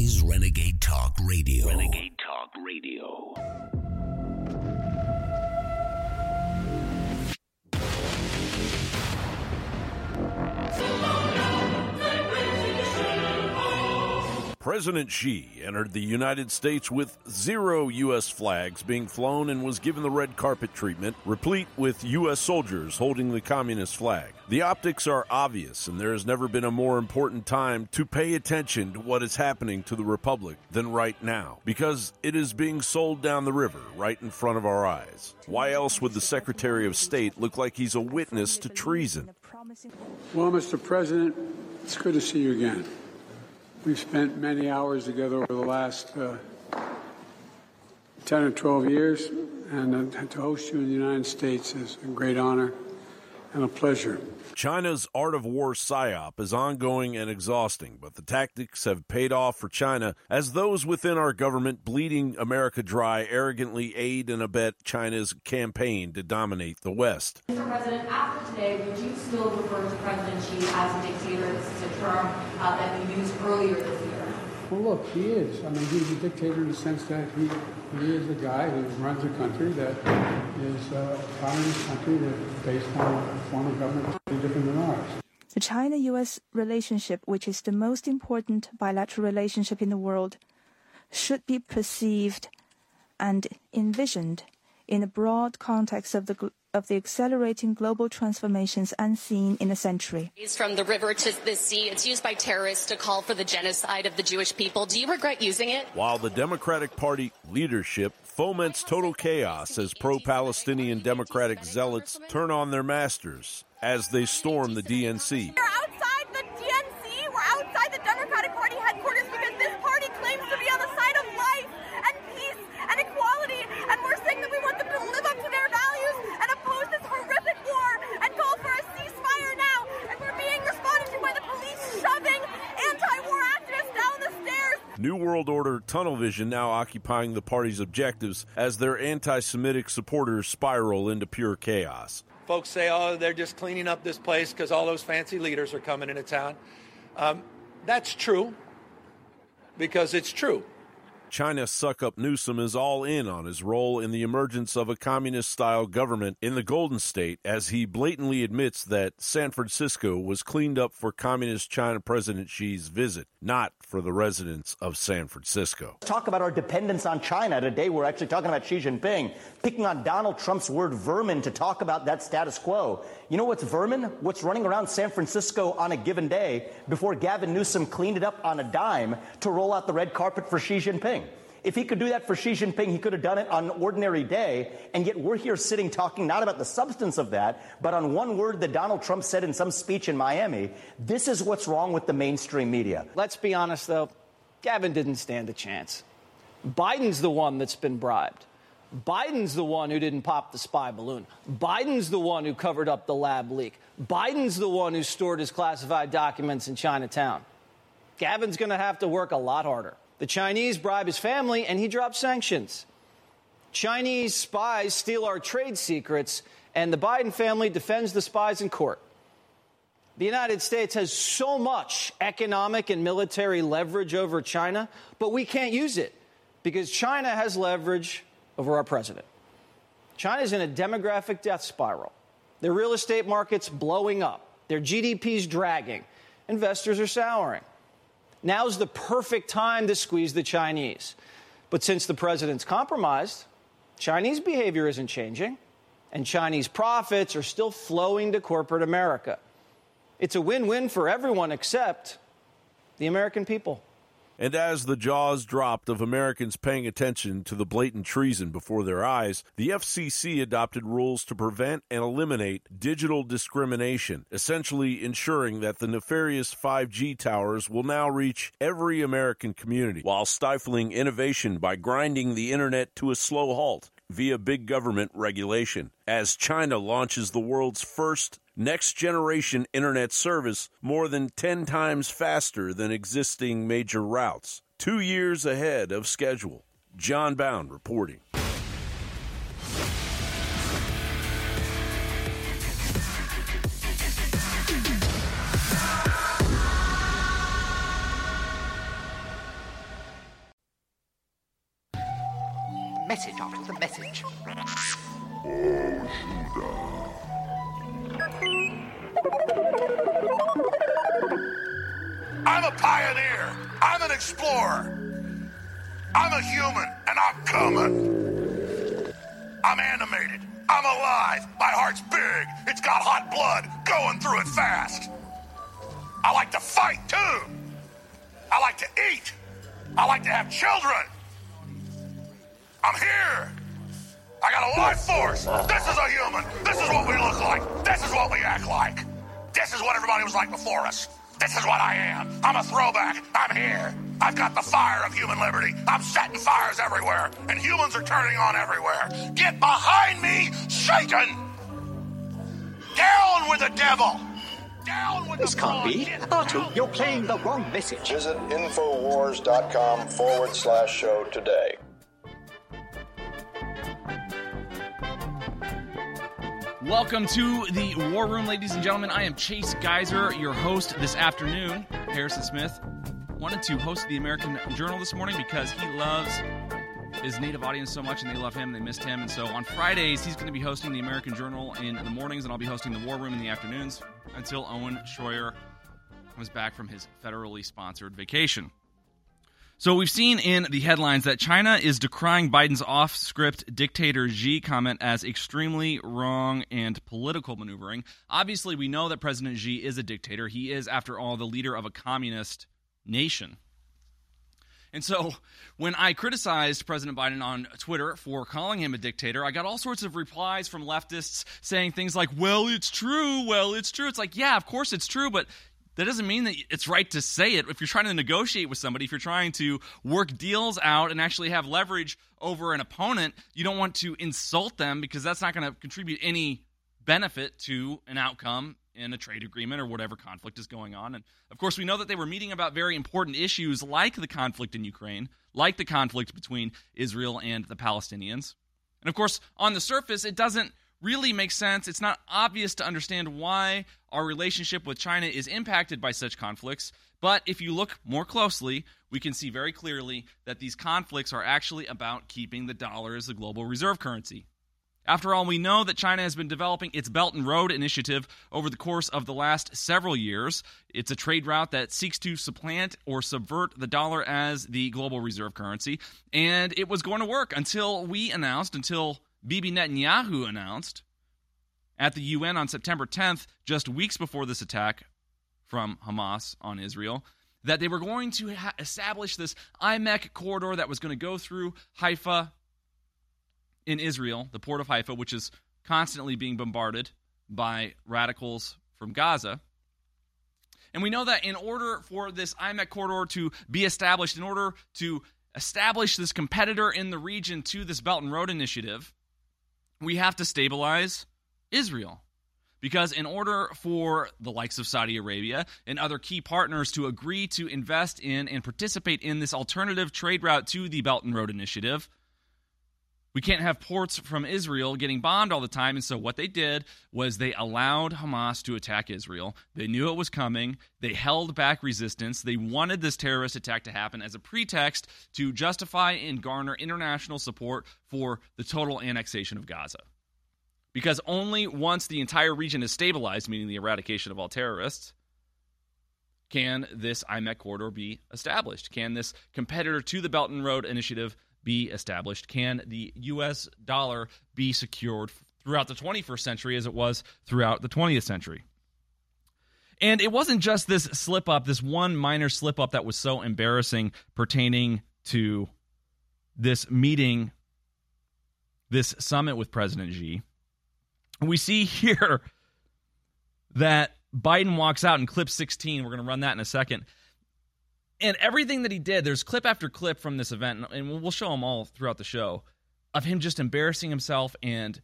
is Renegade Talk Radio. Renegade Talk Radio. President Xi entered the United States with zero U.S. flags being flown and was given the red carpet treatment, replete with U.S. soldiers holding the communist flag. The optics are obvious, and there has never been a more important time to pay attention to what is happening to the Republic than right now, because it is being sold down the river right in front of our eyes. Why else would the Secretary of State look like he's a witness to treason? Well, Mr. President, it's good to see you again. We've spent many hours together over the last uh, 10 or 12 years, and uh, to host you in the United States is a great honor and a pleasure. China's art of war psyop is ongoing and exhausting, but the tactics have paid off for China as those within our government bleeding America dry arrogantly aid and abet China's campaign to dominate the West. Mr. President, after today, would you still refer to President Xi as a dictator? This is a term uh, that you used earlier this year. Well, look, he is. I mean, he's a dictator in the sense that he, he is a guy who runs a country that is uh, a communist country that is based on a form of government different than ours. The China US relationship, which is the most important bilateral relationship in the world, should be perceived and envisioned in the broad context of the of the accelerating global transformations unseen in a century. It's from the river to the sea. It's used by terrorists to call for the genocide of the Jewish people. Do you regret using it? While the Democratic Party leadership foments total chaos as pro Palestinian Democratic zealots turn on their masters as they storm the DNC. We're outside the DNC. We're outside the Democratic Party headquarters because this party claims to be on the side of life and peace and equality. And we're saying that we want them to live up to their values and oppose this horrific war and call for a ceasefire now. And we're being responded to by the police shoving anti-war activists down the stairs. New World Order tunnel vision now occupying the party's objectives as their anti Semitic supporters spiral into pure chaos. Folks say, oh, they're just cleaning up this place because all those fancy leaders are coming into town. Um, that's true because it's true. China suck up Newsom is all in on his role in the emergence of a communist style government in the Golden State as he blatantly admits that San Francisco was cleaned up for communist China President Xi's visit, not for the residents of San Francisco. Talk about our dependence on China. Today we're actually talking about Xi Jinping, picking on Donald Trump's word vermin to talk about that status quo. You know what's vermin? What's running around San Francisco on a given day before Gavin Newsom cleaned it up on a dime to roll out the red carpet for Xi Jinping. If he could do that for Xi Jinping, he could have done it on an ordinary day. And yet we're here sitting talking not about the substance of that, but on one word that Donald Trump said in some speech in Miami. This is what's wrong with the mainstream media. Let's be honest, though. Gavin didn't stand a chance. Biden's the one that's been bribed. Biden's the one who didn't pop the spy balloon. Biden's the one who covered up the lab leak. Biden's the one who stored his classified documents in Chinatown. Gavin's going to have to work a lot harder. The Chinese bribe his family and he drops sanctions. Chinese spies steal our trade secrets and the Biden family defends the spies in court. The United States has so much economic and military leverage over China, but we can't use it because China has leverage over our president. China's in a demographic death spiral. Their real estate market's blowing up. Their GDP's dragging. Investors are souring. Now's the perfect time to squeeze the Chinese. But since the president's compromised, Chinese behavior isn't changing, and Chinese profits are still flowing to corporate America. It's a win win for everyone except the American people. And as the jaws dropped of Americans paying attention to the blatant treason before their eyes, the FCC adopted rules to prevent and eliminate digital discrimination, essentially ensuring that the nefarious 5G towers will now reach every American community while stifling innovation by grinding the internet to a slow halt via big government regulation. As China launches the world's first next generation internet service more than 10 times faster than existing major routes, two years ahead of schedule. John Bound reporting. Message after the message. Oh, Judah. I'm a pioneer. I'm an explorer. I'm a human, and I'm coming. I'm animated. I'm alive. My heart's big. It's got hot blood going through it fast. I like to fight, too. I like to eat. I like to have children. I'm here. I got a life force. This is a human. This is what we look like. This is what we act like. This is what everybody was like before us. This is what I am. I'm a throwback. I'm here. I've got the fire of human liberty. I'm setting fires everywhere, and humans are turning on everywhere. Get behind me, Satan! Down with the devil! Down with This the can't be. fraud. Artu, you're playing the wrong message. Visit Infowars.com forward slash show today. Welcome to the War Room, ladies and gentlemen. I am Chase Geiser, your host this afternoon. Harrison Smith wanted to host the American Journal this morning because he loves his native audience so much and they love him, they missed him. And so on Fridays, he's going to be hosting the American Journal in the mornings, and I'll be hosting the War Room in the afternoons until Owen Schroyer comes back from his federally sponsored vacation. So we've seen in the headlines that China is decrying Biden's off-script dictator Xi comment as extremely wrong and political maneuvering. Obviously, we know that President Xi is a dictator. He is, after all, the leader of a communist nation. And so, when I criticized President Biden on Twitter for calling him a dictator, I got all sorts of replies from leftists saying things like, well, it's true, well, it's true. It's like, yeah, of course it's true, but that doesn't mean that it's right to say it. If you're trying to negotiate with somebody, if you're trying to work deals out and actually have leverage over an opponent, you don't want to insult them because that's not going to contribute any benefit to an outcome in a trade agreement or whatever conflict is going on. And of course, we know that they were meeting about very important issues like the conflict in Ukraine, like the conflict between Israel and the Palestinians. And of course, on the surface, it doesn't really make sense. It's not obvious to understand why our relationship with China is impacted by such conflicts. But if you look more closely, we can see very clearly that these conflicts are actually about keeping the dollar as the global reserve currency. After all, we know that China has been developing its Belt and Road Initiative over the course of the last several years. It's a trade route that seeks to supplant or subvert the dollar as the global reserve currency. And it was going to work until we announced, until Bibi Netanyahu announced at the UN on September 10th, just weeks before this attack from Hamas on Israel, that they were going to ha- establish this IMEC corridor that was going to go through Haifa in Israel, the port of Haifa, which is constantly being bombarded by radicals from Gaza. And we know that in order for this IMEC corridor to be established, in order to establish this competitor in the region to this Belt and Road Initiative, we have to stabilize Israel. Because in order for the likes of Saudi Arabia and other key partners to agree to invest in and participate in this alternative trade route to the Belt and Road Initiative, we can't have ports from Israel getting bombed all the time. And so, what they did was they allowed Hamas to attack Israel. They knew it was coming. They held back resistance. They wanted this terrorist attack to happen as a pretext to justify and garner international support for the total annexation of Gaza. Because only once the entire region is stabilized, meaning the eradication of all terrorists, can this IMEC corridor be established? Can this competitor to the Belt and Road Initiative be established? Can the U.S. dollar be secured throughout the 21st century as it was throughout the 20th century? And it wasn't just this slip up, this one minor slip up that was so embarrassing pertaining to this meeting, this summit with President Xi. We see here that Biden walks out in clip 16. We're going to run that in a second and everything that he did, there's clip after clip from this event, and we'll show them all throughout the show, of him just embarrassing himself and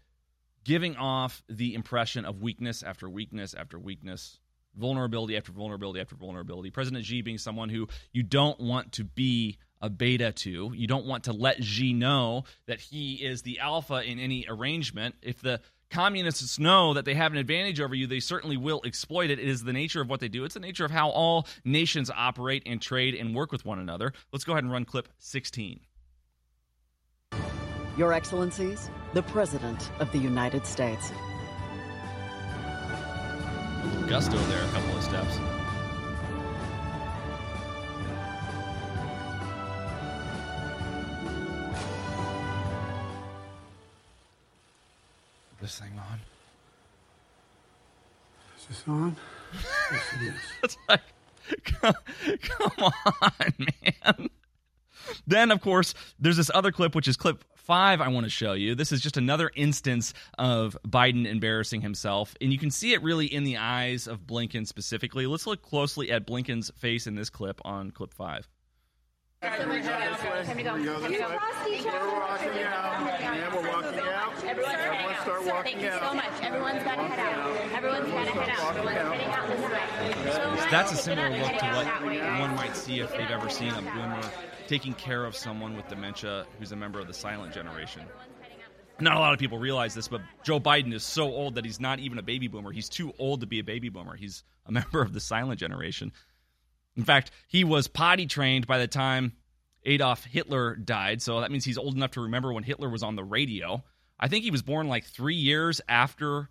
giving off the impression of weakness after weakness after weakness, vulnerability after vulnerability after vulnerability. President Xi being someone who you don't want to be a beta to. You don't want to let Xi know that he is the alpha in any arrangement. If the communists know that they have an advantage over you, they certainly will exploit it. It is the nature of what they do. It's the nature of how all nations operate and trade and work with one another. Let's go ahead and run clip 16. Your Excellencies, the President of the United States. Gusto there, a couple of steps. This thing on. Is this on? yes, it is. It's like, come, come on, man. Then, of course, there's this other clip, which is clip five, I want to show you. This is just another instance of Biden embarrassing himself. And you can see it really in the eyes of Blinken specifically. Let's look closely at Blinken's face in this clip on clip five. Time to go. Time to go. We're walking out. Yeah, we're walking out. Everyone's Everyone start walking Thank you so much. Everyone's got to head out. Everyone's got to head out. Everyone's heading out this way. That's a similar look to what one might see if they've ever seen a boomer taking care of someone with dementia who's a member of the silent generation. Not a lot of people realize this, but Joe Biden is so old that he's not even a baby boomer. He's too old to be a baby boomer. He's a member of the silent generation. In fact, he was potty trained by the time Adolf Hitler died, so that means he's old enough to remember when Hitler was on the radio. I think he was born like three years after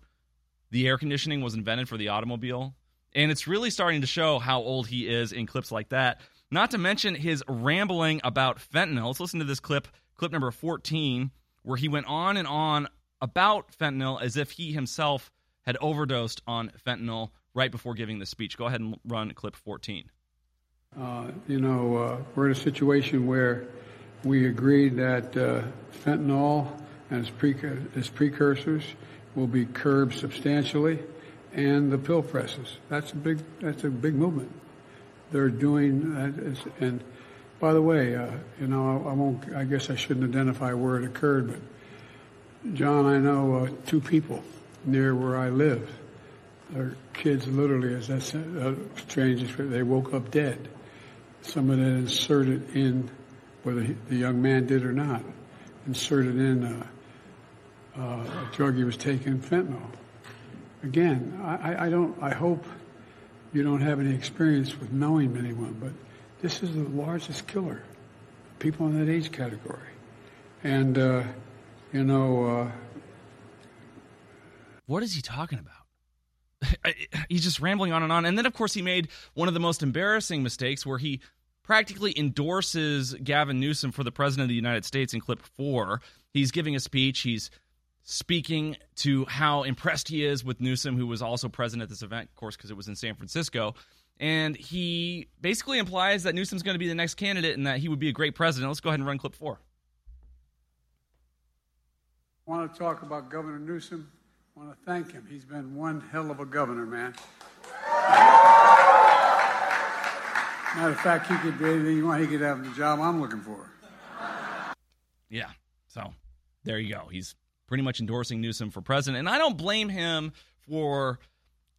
the air conditioning was invented for the automobile. And it's really starting to show how old he is in clips like that. Not to mention his rambling about fentanyl. Let's listen to this clip, clip number 14, where he went on and on about fentanyl as if he himself had overdosed on fentanyl right before giving the speech. Go ahead and run clip 14. Uh, you know, uh, we're in a situation where we agreed that uh, fentanyl and its, pre- its precursors will be curbed substantially, and the pill presses. That's a big. That's a big movement. They're doing, uh, and by the way, uh, you know, I, I, won't. I guess I shouldn't identify where it occurred, but John, I know uh, two people near where I live. Their kids, literally, as that's uh, strange, they woke up dead some of that inserted in, whether he, the young man did or not, inserted in a, uh, drug he was taking, fentanyl. Again, I, I don't. I hope you don't have any experience with knowing anyone, but this is the largest killer. People in that age category, and uh, you know. Uh, what is he talking about? he's just rambling on and on. And then, of course, he made one of the most embarrassing mistakes where he practically endorses Gavin Newsom for the president of the United States in clip four. He's giving a speech. He's speaking to how impressed he is with Newsom, who was also present at this event, of course, because it was in San Francisco. And he basically implies that Newsom's going to be the next candidate and that he would be a great president. Let's go ahead and run clip four. I want to talk about Governor Newsom. I want to thank him. He's been one hell of a governor, man. Matter of fact, he could do anything you want. He could have the job I'm looking for. Yeah. So there you go. He's pretty much endorsing Newsom for president. And I don't blame him for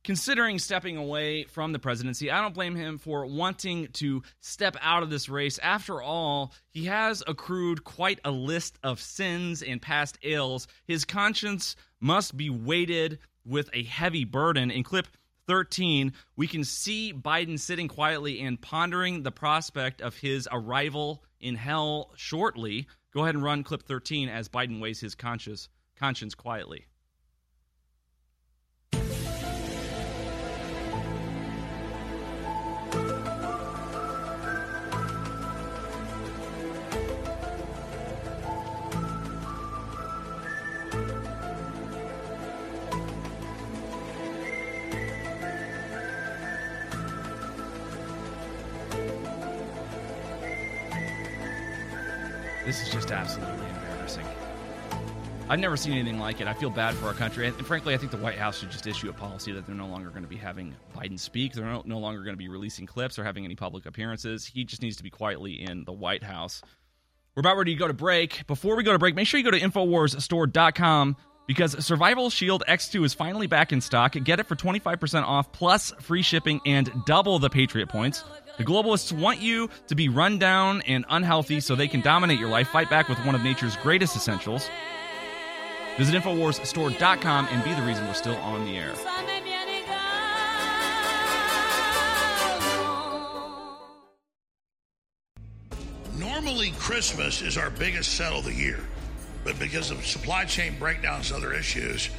considering stepping away from the presidency. I don't blame him for wanting to step out of this race. After all, he has accrued quite a list of sins and past ills. His conscience must be weighted with a heavy burden. In clip 13, we can see Biden sitting quietly and pondering the prospect of his arrival in hell shortly. Go ahead and run clip 13 as Biden weighs his conscience, conscience quietly. I've never seen anything like it. I feel bad for our country. And frankly, I think the White House should just issue a policy that they're no longer going to be having Biden speak. They're no, no longer going to be releasing clips or having any public appearances. He just needs to be quietly in the White House. We're about ready to go to break. Before we go to break, make sure you go to InfoWarsStore.com because Survival Shield X2 is finally back in stock. Get it for 25% off plus free shipping and double the Patriot points. The globalists want you to be run down and unhealthy so they can dominate your life. Fight back with one of nature's greatest essentials. Visit InfoWarsStore.com and be the reason we're still on the air. Normally, Christmas is our biggest sell of the year. but because of supply chain breakdowns and other issues,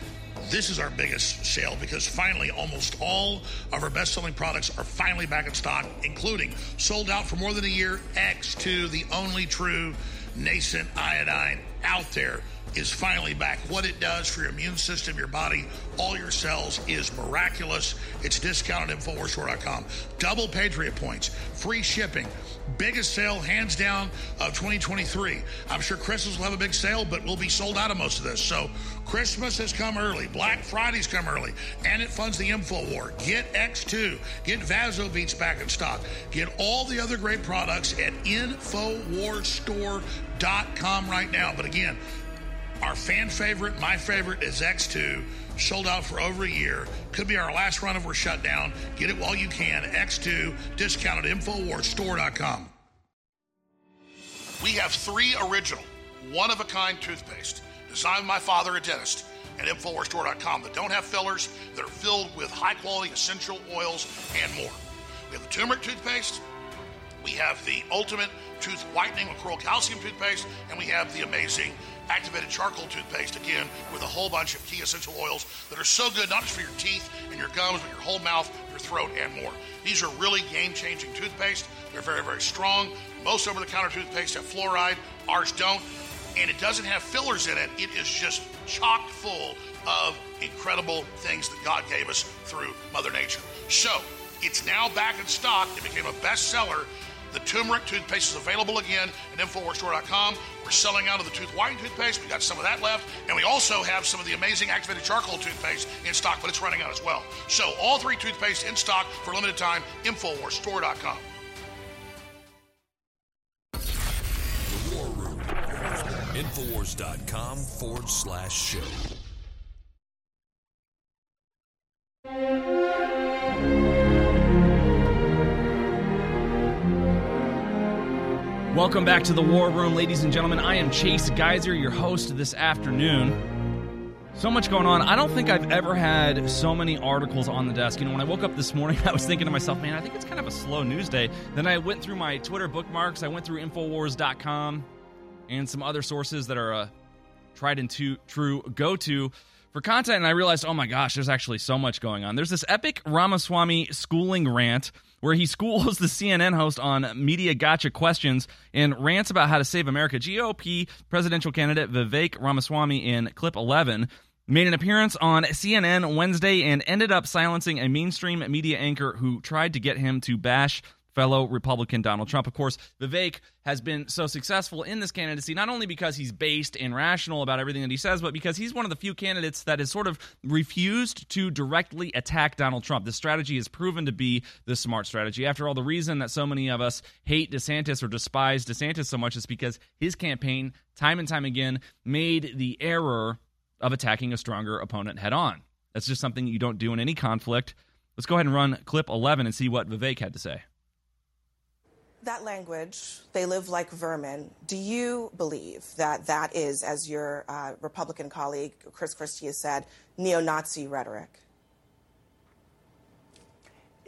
this is our biggest sale because finally almost all of our best selling products are finally back in stock, including sold out for more than a year X2, the only true nascent iodine out there is finally back. What it does for your immune system, your body, all your cells is miraculous. It's discounted at InfoWarsStore.com. Double Patriot points, free shipping. Biggest sale, hands down, of 2023. I'm sure Christmas will have a big sale, but we'll be sold out of most of this. So Christmas has come early. Black Friday's come early. And it funds the Info War. Get X2. Get Vasobeats back in stock. Get all the other great products at InfoWarsStore.com right now. But again, our fan favorite, my favorite, is X2. Sold out for over a year. Could be our last run if we're shut down. Get it while you can. X2, discounted InfoWarsStore.com. We have three original, one of a kind toothpaste designed by my father, a dentist, at InfoWarsStore.com that don't have fillers, that are filled with high quality essential oils and more. We have the turmeric toothpaste, we have the ultimate tooth whitening with coral calcium toothpaste, and we have the amazing activated charcoal toothpaste, again, with a whole bunch of key essential oils that are so good, not just for your teeth and your gums, but your whole mouth, your throat, and more. These are really game changing toothpaste. They're very, very strong. Most over the counter toothpaste have fluoride, ours don't. And it doesn't have fillers in it. It is just chock full of incredible things that God gave us through Mother Nature. So, it's now back in stock. It became a bestseller. The turmeric toothpaste is available again at InfoWarsStore.com. We're selling out of the tooth whitening toothpaste. We got some of that left. And we also have some of the amazing activated charcoal toothpaste in stock, but it's running out as well. So all three toothpaste in stock for limited time. InfoWarsStore.com. The War Room. Infowars.com forward slash show. Welcome back to the War Room, ladies and gentlemen. I am Chase Geiser, your host this afternoon. So much going on. I don't think I've ever had so many articles on the desk. You know, when I woke up this morning, I was thinking to myself, man, I think it's kind of a slow news day. Then I went through my Twitter bookmarks, I went through Infowars.com and some other sources that are uh, tried and true go to for content, and I realized, oh my gosh, there's actually so much going on. There's this epic Ramaswamy schooling rant where he schools the CNN host on media gotcha questions and rants about how to save America. GOP presidential candidate Vivek Ramaswamy in clip 11 made an appearance on CNN Wednesday and ended up silencing a mainstream media anchor who tried to get him to bash fellow Republican Donald Trump. Of course, Vivek has been so successful in this candidacy, not only because he's based and rational about everything that he says, but because he's one of the few candidates that has sort of refused to directly attack Donald Trump. This strategy has proven to be the smart strategy. After all, the reason that so many of us hate DeSantis or despise DeSantis so much is because his campaign, time and time again, made the error of attacking a stronger opponent head on. That's just something you don't do in any conflict. Let's go ahead and run clip 11 and see what Vivek had to say that language, they live like vermin. Do you believe that that is, as your uh, Republican colleague Chris Christie has said, neo Nazi rhetoric?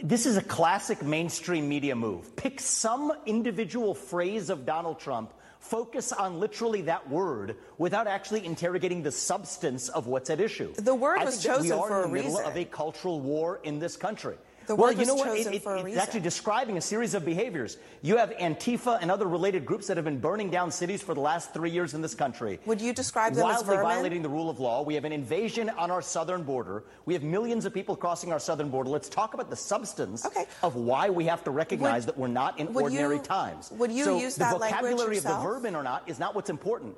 This is a classic mainstream media move. Pick some individual phrase of Donald Trump, focus on literally that word without actually interrogating the substance of what's at issue. The word I was chosen we are for in the a middle reason. of a cultural war in this country. The well, word you know was what? chosen It- it- for a it's reason. actually describing a series of behaviors. You have Antifa and other related groups that have been burning down cities for the last three years in this country. Would you describe them as Wildly vermin? violating the rule of law. We have an invasion on our southern border. We have millions of people crossing our southern border. Let's talk about the substance of why we have to recognize Would- that we're not in ordinary you- times. would you so use the that language vocabulary of the yourself? vermin or not is not what's important.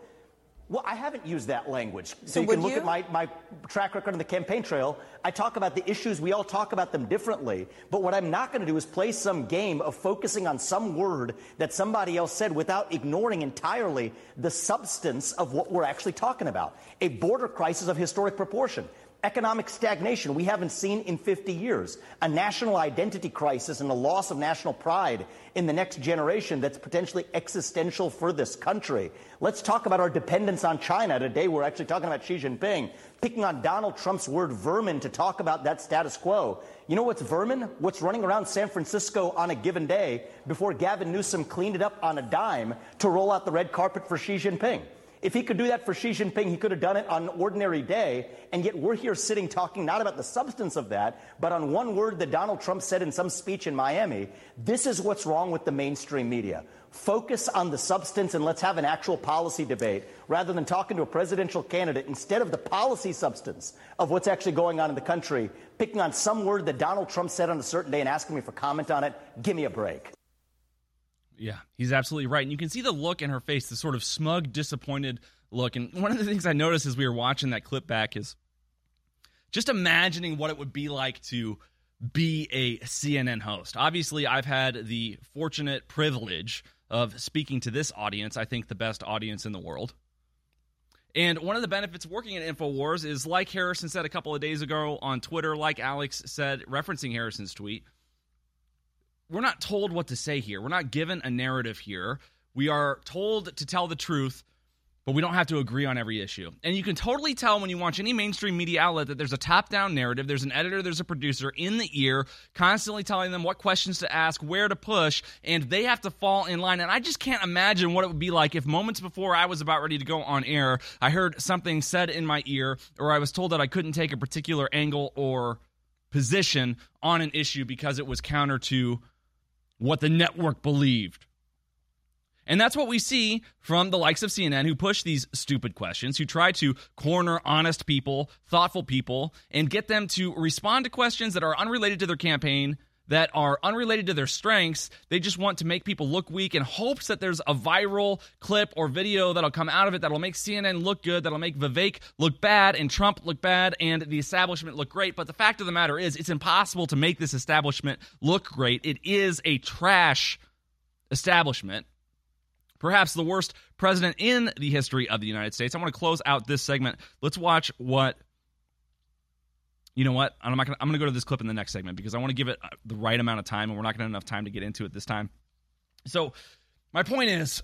Well, I haven't used that language. So, So you can look at my, my track record on the campaign trail. I talk about the issues. We all talk about them differently. But what I'm not going to do is play some game of focusing on some word that somebody else said without ignoring entirely the substance of what we're actually talking about. A border crisis of historic proportion. Economic stagnation we haven't seen in 50 years. A national identity crisis and a loss of national pride in the next generation that's potentially existential for this country. Let's talk about our dependence on China. Today we're actually talking about Xi Jinping, picking on Donald Trump's word vermin to talk about that status quo. You know what's vermin? What's running around San Francisco on a given day before Gavin Newsom cleaned it up on a dime to roll out the red carpet for Xi Jinping. If he could do that for Xi Jinping, he could have done it on an ordinary day. And yet we're here sitting talking not about the substance of that, but on one word that Donald Trump said in some speech in Miami. This is what's wrong with the mainstream media. Focus on the substance and let's have an actual policy debate rather than talking to a presidential candidate instead of the policy substance of what's actually going on in the country, picking on some word that Donald Trump said on a certain day and asking me for comment on it. Give me a break. Yeah, he's absolutely right. And you can see the look in her face, the sort of smug, disappointed look. And one of the things I noticed as we were watching that clip back is just imagining what it would be like to be a CNN host. Obviously, I've had the fortunate privilege of speaking to this audience, I think the best audience in the world. And one of the benefits working at InfoWars is, like Harrison said a couple of days ago on Twitter, like Alex said, referencing Harrison's tweet, we're not told what to say here. We're not given a narrative here. We are told to tell the truth, but we don't have to agree on every issue. And you can totally tell when you watch any mainstream media outlet that there's a top down narrative, there's an editor, there's a producer in the ear, constantly telling them what questions to ask, where to push, and they have to fall in line. And I just can't imagine what it would be like if moments before I was about ready to go on air, I heard something said in my ear, or I was told that I couldn't take a particular angle or position on an issue because it was counter to what the network believed. And that's what we see from the likes of CNN who push these stupid questions, who try to corner honest people, thoughtful people, and get them to respond to questions that are unrelated to their campaign, that are unrelated to their strengths. They just want to make people look weak in hopes that there's a viral clip or video that'll come out of it that'll make CNN look good, that'll make Vivek look bad, and Trump look bad, and the establishment look great. But the fact of the matter is, it's impossible to make this establishment look great. It is a trash establishment perhaps the worst president in the history of the United States. I want to close out this segment. Let's watch what. You know what? I'm not gonna. I'm gonna go to this clip in the next segment because I want to give it uh, the right amount of time, and we're not gonna have enough time to get into it this time. So, my point is,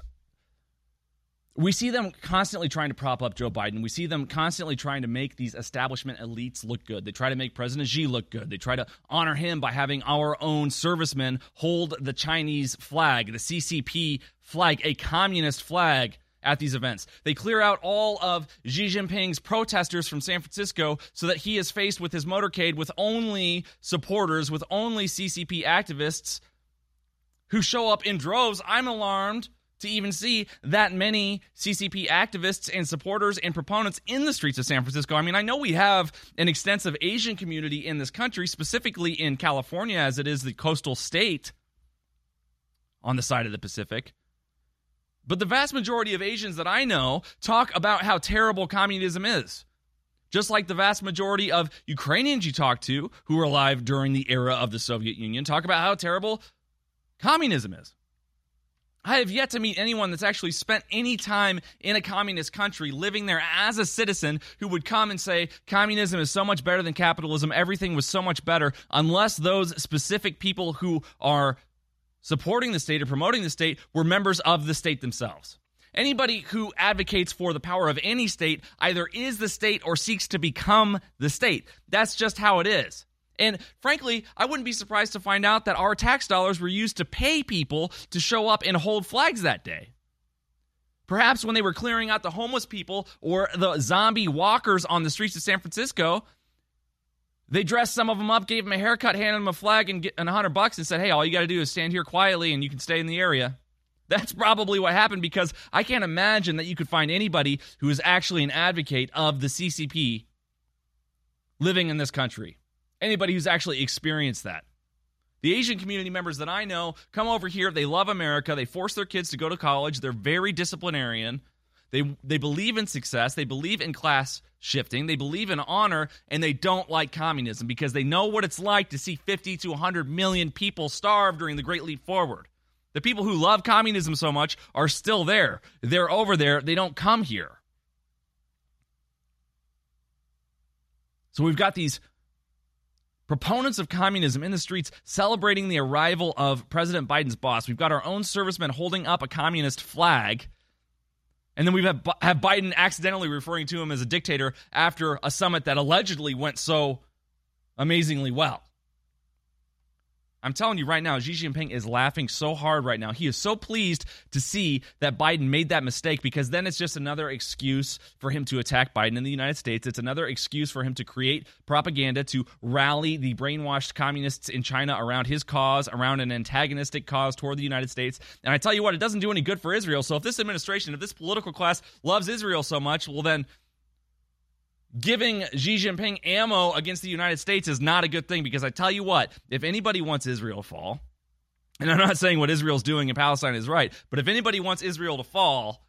we see them constantly trying to prop up Joe Biden. We see them constantly trying to make these establishment elites look good. They try to make President Xi look good. They try to honor him by having our own servicemen hold the Chinese flag, the CCP flag, a communist flag at these events. They clear out all of Xi Jinping's protesters from San Francisco so that he is faced with his motorcade with only supporters, with only CCP activists who show up in droves. I'm alarmed to even see that many CCP activists and supporters and proponents in the streets of San Francisco. I mean, I know we have an extensive Asian community in this country, specifically in California, as it is the coastal state on the side of the Pacific. But the vast majority of Asians that I know talk about how terrible communism is. Just like the vast majority of Ukrainians you talk to who were alive during the era of the Soviet Union talk about how terrible communism is. I have yet to meet anyone that's actually spent any time in a communist country living there as a citizen who would come and say communism is so much better than capitalism, everything was so much better, unless those specific people who are supporting the state or promoting the state were members of the state themselves. Anybody who advocates for the power of any state either is the state or seeks to become the state. That's just how it is. And frankly, I wouldn't be surprised to find out that our tax dollars were used to pay people to show up and hold flags that day. Perhaps when they were clearing out the homeless people or the zombie walkers on the streets of San Francisco, they dressed some of them up, gave them a haircut, handed them a flag and, a hundred bucks, and said, "Hey, all you got to do is stand here quietly, and you can stay in the area." That's probably what happened because I can't imagine that you could find anybody who is actually an advocate of the CCP living in this country anybody who's actually experienced that. The Asian community members that I know come over here, they love America, they force their kids to go to college, they're very disciplinarian. They they believe in success, they believe in class shifting, they believe in honor, and they don't like communism because they know what it's like to see 50 to 100 million people starve during the Great Leap Forward. The people who love communism so much are still there. They're over there, they don't come here. So we've got these proponents of communism in the streets celebrating the arrival of President Biden's boss. We've got our own servicemen holding up a communist flag. And then we have, have Biden accidentally referring to him as a dictator after a summit that allegedly went so amazingly well. I'm telling you right now, Xi Jinping is laughing so hard right now. He is so pleased to see that Biden made that mistake because then it's just another excuse for him to attack Biden in the United States. It's another excuse for him to create propaganda to rally the brainwashed communists in China around his cause, around an antagonistic cause toward the United States. And I tell you what, it doesn't do any good for Israel. So if this administration, if this political class loves Israel so much, well, then giving Xi Jinping ammo against the United States is not a good thing because I tell you what, if anybody wants Israel to fall, and I'm not saying what Israel's doing in Palestine is right, but if anybody wants Israel to fall,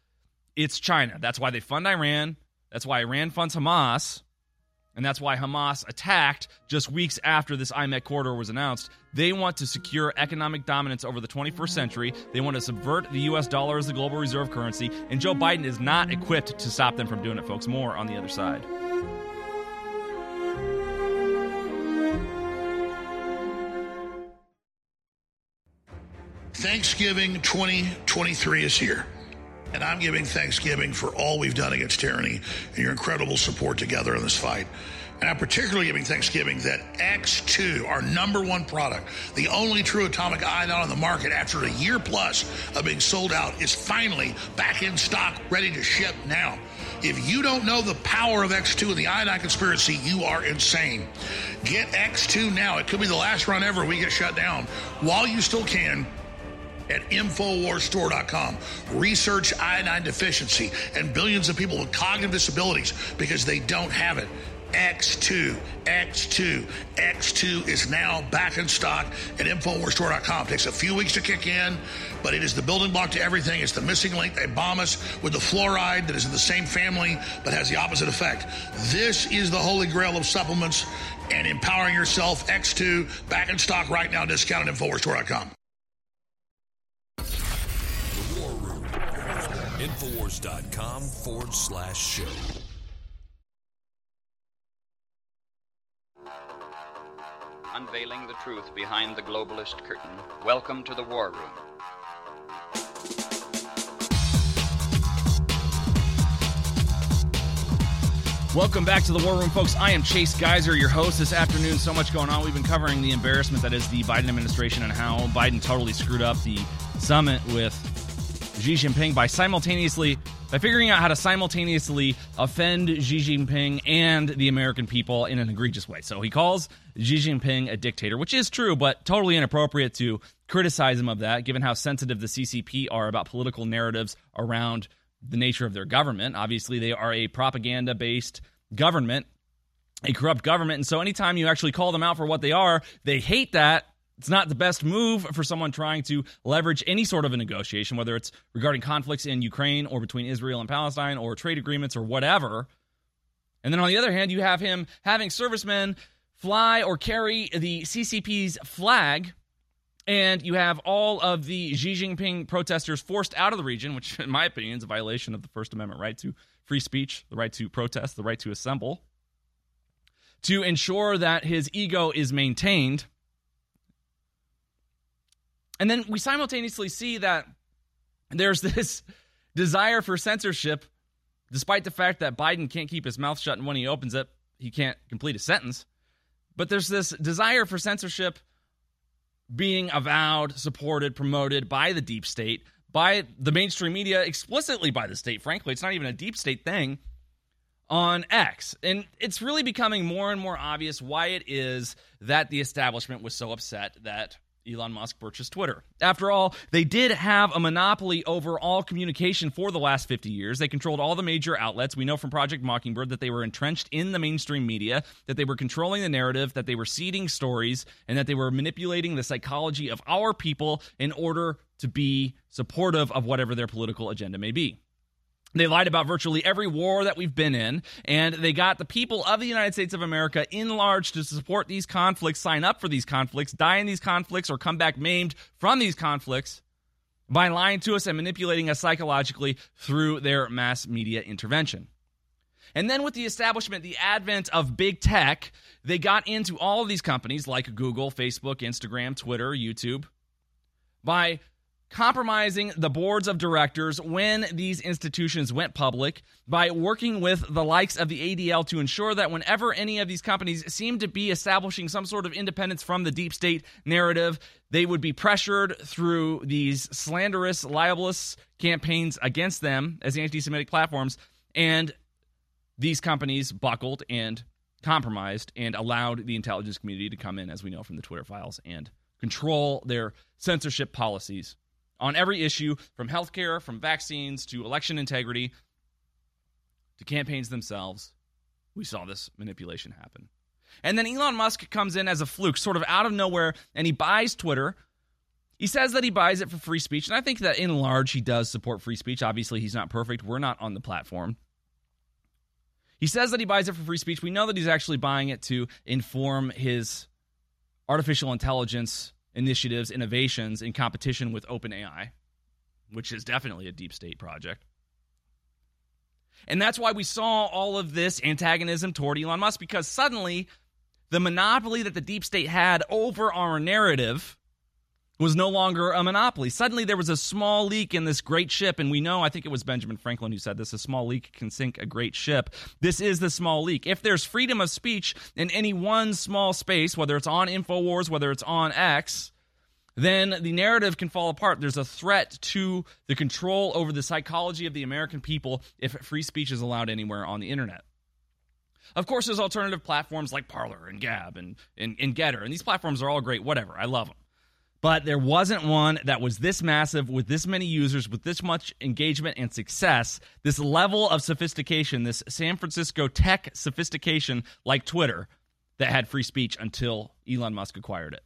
it's China. That's why they fund Iran. That's why Iran funds Hamas. And that's why Hamas attacked just weeks after this IMEC corridor was announced. They want to secure economic dominance over the 21st century. They want to subvert the US dollar as the global reserve currency. And Joe Biden is not equipped to stop them from doing it, folks. More on the other side. Thanksgiving 2023 is here. And I'm giving Thanksgiving for all we've done against tyranny and your incredible support together in this fight. And I'm particularly giving Thanksgiving that X2, our number one product, the only true atomic iodine on the market after a year plus of being sold out, is finally back in stock, ready to ship now. If you don't know the power of X2 and the iodine conspiracy, you are insane. Get X2 now. It could be the last run ever we get shut down. While you still can, at InfoWarsStore.com. Research iodine deficiency and billions of people with cognitive disabilities because they don't have it. X2, X2, X2 is now back in stock at InfoWarsStore.com. Takes a few weeks to kick in, but it is the building block to everything. It's the missing link. They bomb us with the fluoride that is in the same family but has the opposite effect. This is the holy grail of supplements and empowering yourself. X2 back in stock right now. Discount at InfoWarsStore.com. Infowars.com forward slash show. Unveiling the truth behind the globalist curtain. Welcome to the War Room. Welcome back to the War Room, folks. I am Chase Geiser, your host this afternoon. So much going on. We've been covering the embarrassment that is the Biden administration and how Biden totally screwed up the summit with Xi Jinping by simultaneously by figuring out how to simultaneously offend Xi Jinping and the American people in an egregious way. So he calls Xi Jinping a dictator, which is true, but totally inappropriate to criticize him of that, given how sensitive the CCP are about political narratives around the nature of their government. Obviously, they are a propaganda based government, a corrupt government. And so anytime you actually call them out for what they are, they hate that. It's not the best move for someone trying to leverage any sort of a negotiation, whether it's regarding conflicts in Ukraine or between Israel and Palestine or trade agreements or whatever. And then on the other hand, you have him having servicemen fly or carry the CCP's flag and you have all of the Xi Jinping protesters forced out of the region, which, in my opinion, is a violation of the First Amendment right to free speech, the right to protest, the right to assemble, to ensure that his ego is maintained. And then we simultaneously see that there's this desire for censorship, despite the fact that Biden can't keep his mouth shut, and when he opens it, he can't complete a sentence. But there's this desire for censorship being avowed, supported, promoted by the deep state, by the mainstream media, explicitly by the state. Frankly, it's not even a deep state thing on X. And it's really becoming more and more obvious why it is that the establishment was so upset that Elon Musk purchased Twitter. After all, they did have a monopoly over all communication for the last 50 years. They controlled all the major outlets. We know from Project Mockingbird that they were entrenched in the mainstream media, that they were controlling the narrative, that they were seeding stories, and that they were manipulating the psychology of our people in order to be supportive of whatever their political agenda may be. They lied about virtually every war that we've been in, and they got the people of the United States of America in large to support these conflicts, sign up for these conflicts, die in these conflicts, or come back maimed from these conflicts by lying to us and manipulating us psychologically through their mass media intervention. And then with the establishment, the advent of big tech, they got into all of these companies like Google, Facebook, Instagram, Twitter, YouTube by compromising the boards of directors when these institutions went public by working with the likes of the ADL to ensure that whenever any of these companies seemed to be establishing some sort of independence from the deep state narrative, they would be pressured through these slanderous, libelous campaigns against them as anti Semitic platforms. And these companies buckled and compromised and allowed the intelligence community to come in, as we know from the Twitter files, and control their censorship policies on every issue from healthcare, from vaccines to election integrity to campaigns themselves. We saw this manipulation happen. And then Elon Musk comes in as a fluke, sort of out of nowhere, and he buys Twitter. He says that he buys it for free speech, and I think that in large he does support free speech. Obviously, he's not perfect. We're not on the platform. He says that he buys it for free speech. We know that he's actually buying it to inform his artificial intelligence initiatives, innovations in competition with OpenAI, which is definitely a deep state project. And that's why we saw all of this antagonism toward Elon Musk because suddenly the monopoly that the deep state had over our narrative was no longer a monopoly. Suddenly there was a small leak in this great ship, and we know, I think it was Benjamin Franklin who said this a small leak can sink a great ship. This is the small leak. If there's freedom of speech in any one small space, whether it's on InfoWars, whether it's on X, then the narrative can fall apart. There's a threat to the control over the psychology of the American people if free speech is allowed anywhere on the internet. Of course, there's alternative platforms like Parler and Gab and, and, and Gettr, and these platforms are all great, whatever. I love them but there wasn't one that was this massive with this many users with this much engagement and success this level of sophistication this san francisco tech sophistication like twitter that had free speech until elon musk acquired it.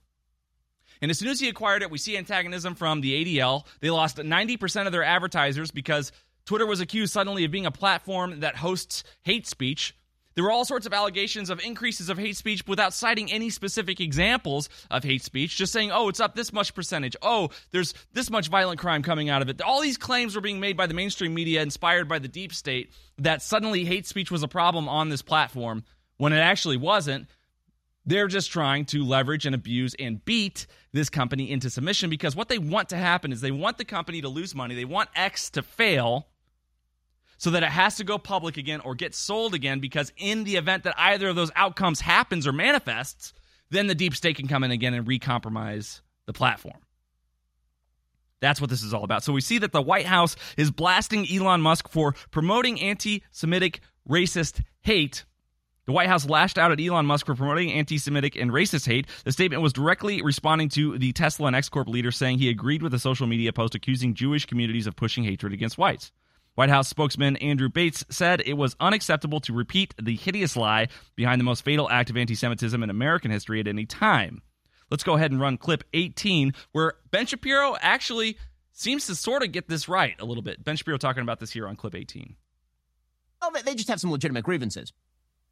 And as soon as he acquired it we see antagonism from the adl they lost 90% of their advertisers because twitter was accused suddenly of being a platform that hosts hate speech there were all sorts of allegations of increases of hate speech without citing any specific examples of hate speech, just saying, oh, it's up this much percentage. Oh, there's this much violent crime coming out of it. All these claims were being made by the mainstream media, inspired by the deep state, that suddenly hate speech was a problem on this platform when it actually wasn't. They're just trying to leverage and abuse and beat this company into submission because what they want to happen is they want the company to lose money. They want X to fail so that it has to go public again or get sold again because in the event that either of those outcomes happens or manifests, then the deep state can come in again and recompromise the platform. That's what this is all about. So we see that the White House is blasting Elon Musk for promoting anti Semitic racist hate. The White House lashed out at Elon Musk for promoting anti Semitic and racist hate. The statement was directly responding to the Tesla and X Corp leader saying he agreed with a social media post accusing Jewish communities of pushing hatred against whites. White House spokesman Andrew Bates said it was unacceptable to repeat the hideous lie behind the most fatal act of anti Semitism in American history at any time. Let's go ahead and run clip 18, where Ben Shapiro actually seems to sort of get this right a little bit. Ben Shapiro talking about this here on clip 18. Well, they just have some legitimate grievances.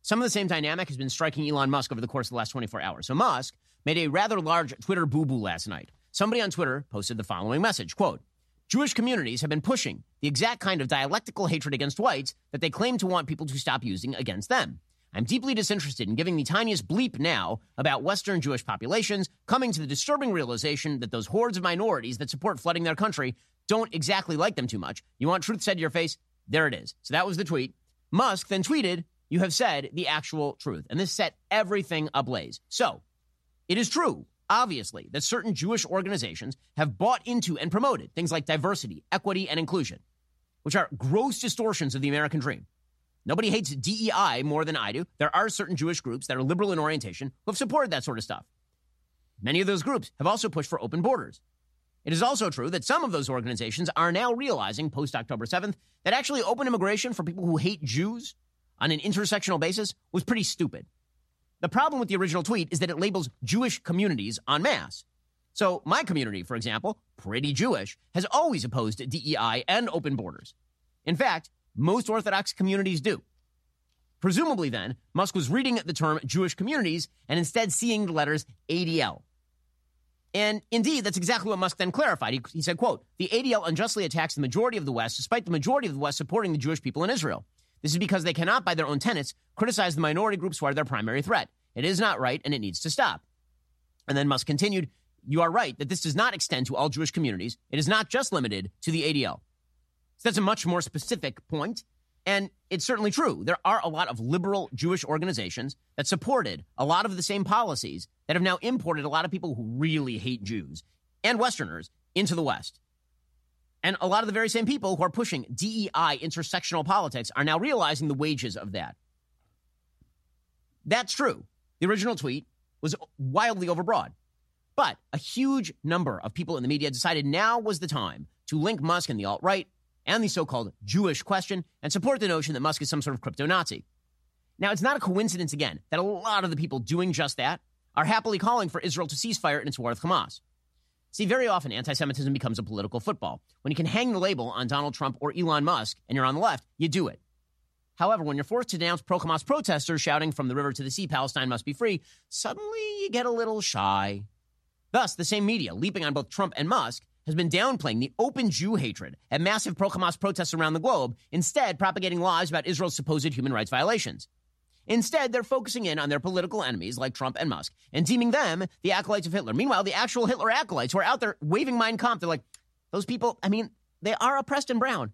Some of the same dynamic has been striking Elon Musk over the course of the last 24 hours. So Musk made a rather large Twitter boo-boo last night. Somebody on Twitter posted the following message, quote, Jewish communities have been pushing the exact kind of dialectical hatred against whites that they claim to want people to stop using against them. I'm deeply disinterested in giving the tiniest bleep now about Western Jewish populations, coming to the disturbing realization that those hordes of minorities that support flooding their country don't exactly like them too much. You want truth said to your face? There it is. So that was the tweet. Musk then tweeted, You have said the actual truth. And this set everything ablaze. So, it is true obviously that certain Jewish organizations have bought into and promoted things like diversity, equity, and inclusion, which are gross distortions of the American dream. Nobody hates DEI more than I do. There are certain Jewish groups that are liberal in orientation who have supported that sort of stuff. Many of those groups have also pushed for open borders. It is also true that some of those organizations are now realizing post October 7th that actually open immigration for people who hate Jews on an intersectional basis was pretty stupid. The problem with the original tweet is that it labels Jewish communities en masse. So, my community, for example, pretty Jewish, has always opposed DEI and open borders. In fact, most Orthodox communities do. Presumably, then, Musk was reading the term Jewish communities and instead seeing the letters ADL. And indeed, that's exactly what Musk then clarified. He, he said, quote, the ADL unjustly attacks the majority of the West, despite the majority of the West supporting the Jewish people in Israel. This is because they cannot, by their own tenets, criticize the minority groups who are their primary threat. It is not right, and it needs to stop. And then Musk continued you are right that this does not extend to all Jewish communities. It is not just limited to the ADL. So that's a much more specific point, and it's certainly true. There are a lot of liberal Jewish organizations that supported a lot of the same policies that have now imported a lot of people who really hate Jews and Westerners into the West. And a lot of the very same people who are pushing DEI intersectional politics are now realizing the wages of that. That's true. The original tweet was wildly overbroad. But a huge number of people in the media decided now was the time to link Musk and the alt right and the so called Jewish question and support the notion that Musk is some sort of crypto Nazi. Now, it's not a coincidence, again, that a lot of the people doing just that are happily calling for Israel to cease fire in its war with Hamas. See, very often anti Semitism becomes a political football. When you can hang the label on Donald Trump or Elon Musk and you're on the left, you do it. However, when you're forced to denounce pro Hamas protesters shouting from the river to the sea, Palestine must be free, suddenly you get a little shy. Thus, the same media, leaping on both Trump and Musk, has been downplaying the open Jew hatred at massive pro Hamas protests around the globe, instead, propagating lies about Israel's supposed human rights violations. Instead, they're focusing in on their political enemies like Trump and Musk and deeming them the acolytes of Hitler. Meanwhile, the actual Hitler acolytes who are out there waving Mein Kampf, they're like, those people, I mean, they are oppressed and brown.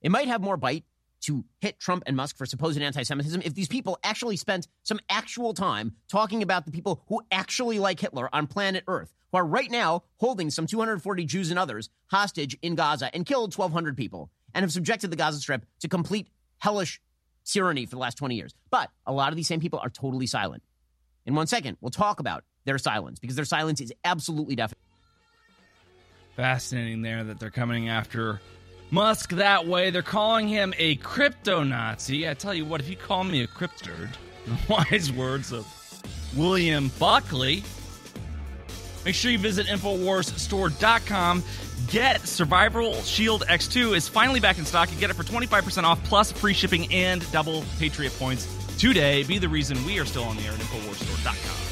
It might have more bite to hit Trump and Musk for supposed anti Semitism if these people actually spent some actual time talking about the people who actually like Hitler on planet Earth, who are right now holding some 240 Jews and others hostage in Gaza and killed 1,200 people and have subjected the Gaza Strip to complete hellish tyranny for the last 20 years. But a lot of these same people are totally silent. In one second, we'll talk about their silence because their silence is absolutely deafening. Fascinating there that they're coming after Musk that way. They're calling him a crypto Nazi. I tell you what, if you call me a crypterd, the wise words of William Buckley, make sure you visit InfoWarsStore.com. Get Survival Shield X2 is finally back in stock. You get it for 25% off plus free shipping and double Patriot points today. Be the reason we are still on the air at InfoWarsStore.com.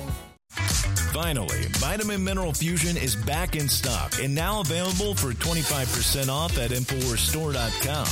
Finally, Vitamin Mineral Fusion is back in stock and now available for 25% off at InfoWarsStore.com.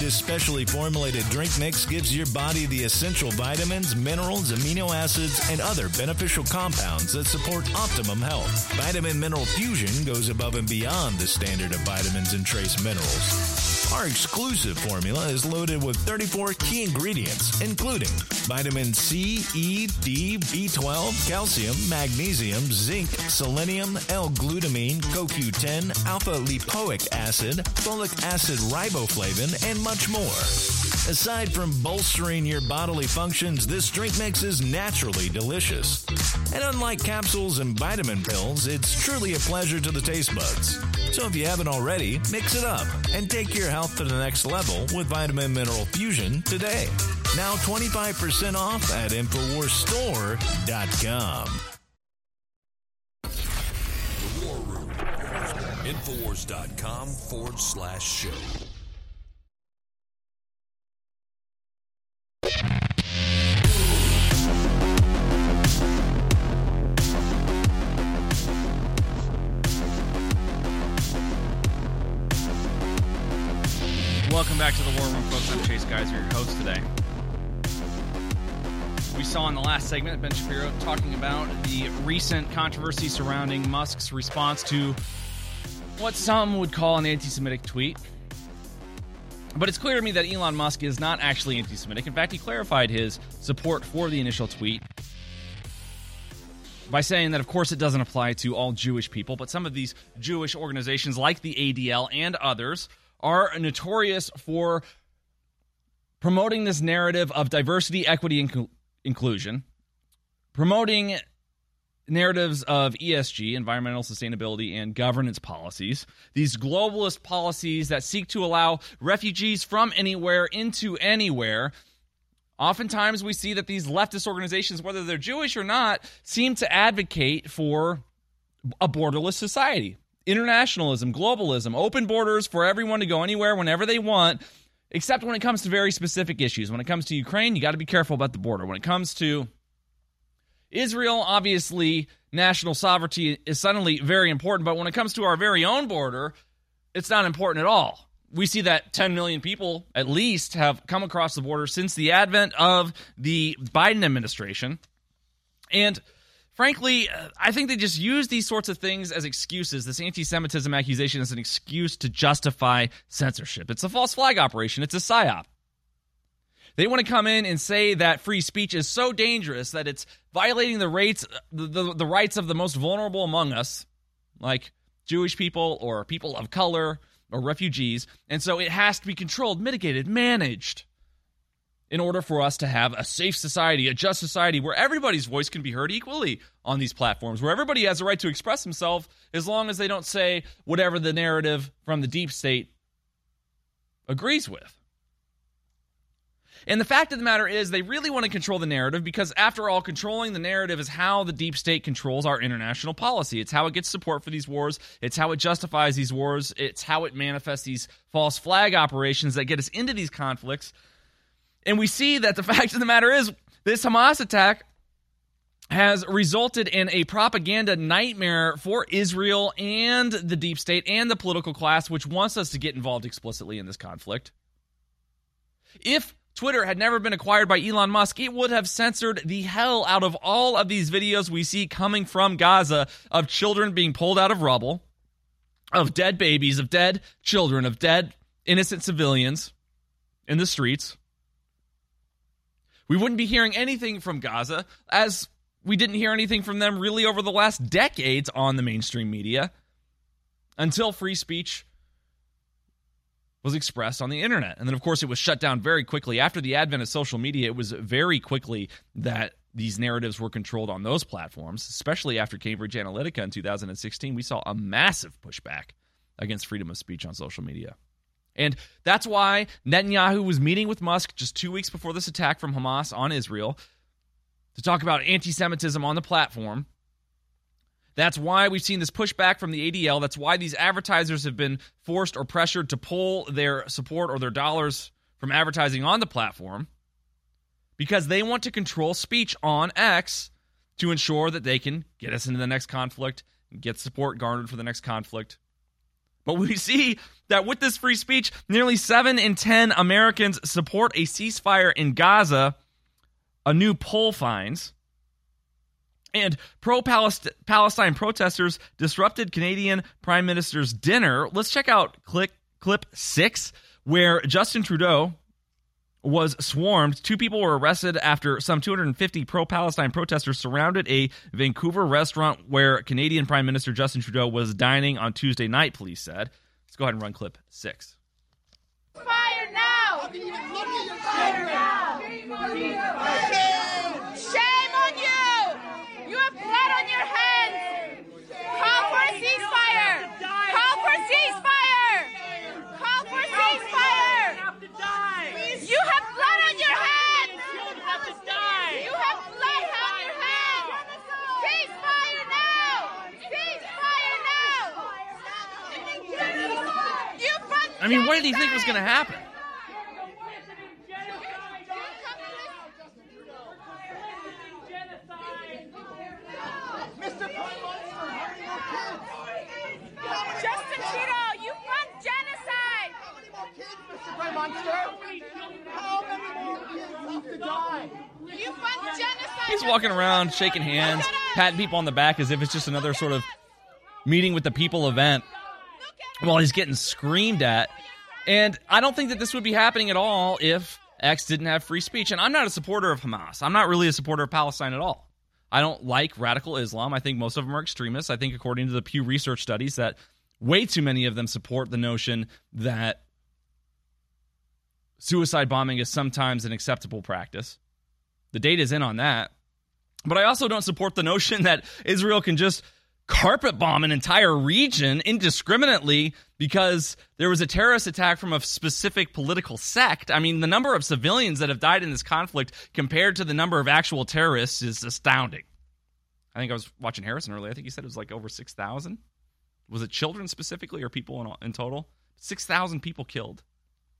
This specially formulated drink mix gives your body the essential vitamins, minerals, amino acids, and other beneficial compounds that support optimum health. Vitamin Mineral Fusion goes above and beyond the standard of vitamins and trace minerals. Our exclusive formula is loaded with 34 key ingredients, including vitamin C, E, D, B12, calcium, magnesium, zinc, selenium, L-glutamine, CoQ10, alpha lipoic acid, folic acid riboflavin, and much more. Aside from bolstering your bodily functions, this drink mix is naturally delicious. And unlike capsules and vitamin pills, it's truly a pleasure to the taste buds. So if you haven't already, mix it up and take your health to the next level with Vitamin Mineral Fusion today. Now 25% off at InfoWarsStore.com. War Room. Infowars.com forward slash show. Welcome back to the War Room, folks. I'm Chase Geiser, your host today. We saw in the last segment Ben Shapiro talking about the recent controversy surrounding Musk's response to what some would call an anti Semitic tweet. But it's clear to me that Elon Musk is not actually anti Semitic. In fact, he clarified his support for the initial tweet by saying that, of course, it doesn't apply to all Jewish people, but some of these Jewish organizations, like the ADL and others, are notorious for promoting this narrative of diversity, equity, and inclusion, promoting narratives of ESG, environmental sustainability, and governance policies. These globalist policies that seek to allow refugees from anywhere into anywhere. Oftentimes, we see that these leftist organizations, whether they're Jewish or not, seem to advocate for a borderless society. Internationalism, globalism, open borders for everyone to go anywhere whenever they want, except when it comes to very specific issues. When it comes to Ukraine, you got to be careful about the border. When it comes to Israel, obviously, national sovereignty is suddenly very important, but when it comes to our very own border, it's not important at all. We see that 10 million people, at least, have come across the border since the advent of the Biden administration. And frankly, uh, I think they just use these sorts of things as excuses. This anti Semitism accusation is an excuse to justify censorship. It's a false flag operation, it's a psyop. They want to come in and say that free speech is so dangerous that it's violating the rights the, the, the rights of the most vulnerable among us, like Jewish people or people of color or refugees, and so it has to be controlled, mitigated, managed in order for us to have a safe society, a just society where everybody's voice can be heard equally on these platforms, where everybody has a right to express himself as long as they don't say whatever the narrative from the deep state agrees with. And the fact of the matter is, they really want to control the narrative because, after all, controlling the narrative is how the deep state controls our international policy. It's how it gets support for these wars. It's how it justifies these wars. It's how it manifests these false flag operations that get us into these conflicts. And we see that the fact of the matter is, this Hamas attack has resulted in a propaganda nightmare for Israel and the deep state and the political class, which wants us to get involved explicitly in this conflict. If Twitter had never been acquired by Elon Musk, it would have censored the hell out of all of these videos we see coming from Gaza of children being pulled out of rubble, of dead babies, of dead children, of dead innocent civilians in the streets. We wouldn't be hearing anything from Gaza as we didn't hear anything from them really over the last decades on the mainstream media until free speech was expressed on the internet. And then, of course, it was shut down very quickly. After the advent of social media, it was very quickly that these narratives were controlled on those platforms, especially after Cambridge Analytica in 2016. We saw a massive pushback against freedom of speech on social media. And that's why Netanyahu was meeting with Musk just two weeks before this attack from Hamas on Israel to talk about anti Semitism on the platform that's why we've seen this pushback from the ADL. That's why these advertisers have been forced or pressured to pull their support or their dollars from advertising on the platform because they want to control speech on X to ensure that they can get us into the next conflict and get support garnered for the next conflict. But we see that with this free speech, nearly 7 in 10 Americans support a ceasefire in Gaza, a new poll finds. And pro Palestine protesters disrupted Canadian Prime Minister's dinner. Let's check out clip, clip six, where Justin Trudeau was swarmed. Two people were arrested after some 250 pro Palestine protesters surrounded a Vancouver restaurant where Canadian Prime Minister Justin Trudeau was dining on Tuesday night, police said. Let's go ahead and run clip six. Fire now! Fire now! I mean, what did he think was going to happen? Justin Trudeau, you fund genocide! Mr. Prime Minister? How many more kids have to die? You fund genocide! He's walking around shaking hands, patting people on the back as if it's just another sort of meeting with the people event while he's getting screamed at. And I don't think that this would be happening at all if X didn't have free speech. And I'm not a supporter of Hamas. I'm not really a supporter of Palestine at all. I don't like radical Islam. I think most of them are extremists. I think, according to the Pew Research studies, that way too many of them support the notion that suicide bombing is sometimes an acceptable practice. The data is in on that. But I also don't support the notion that Israel can just carpet bomb an entire region indiscriminately because there was a terrorist attack from a specific political sect. I mean, the number of civilians that have died in this conflict compared to the number of actual terrorists is astounding. I think I was watching Harrison earlier. I think he said it was like over 6,000. Was it children specifically or people in, in total? 6,000 people killed.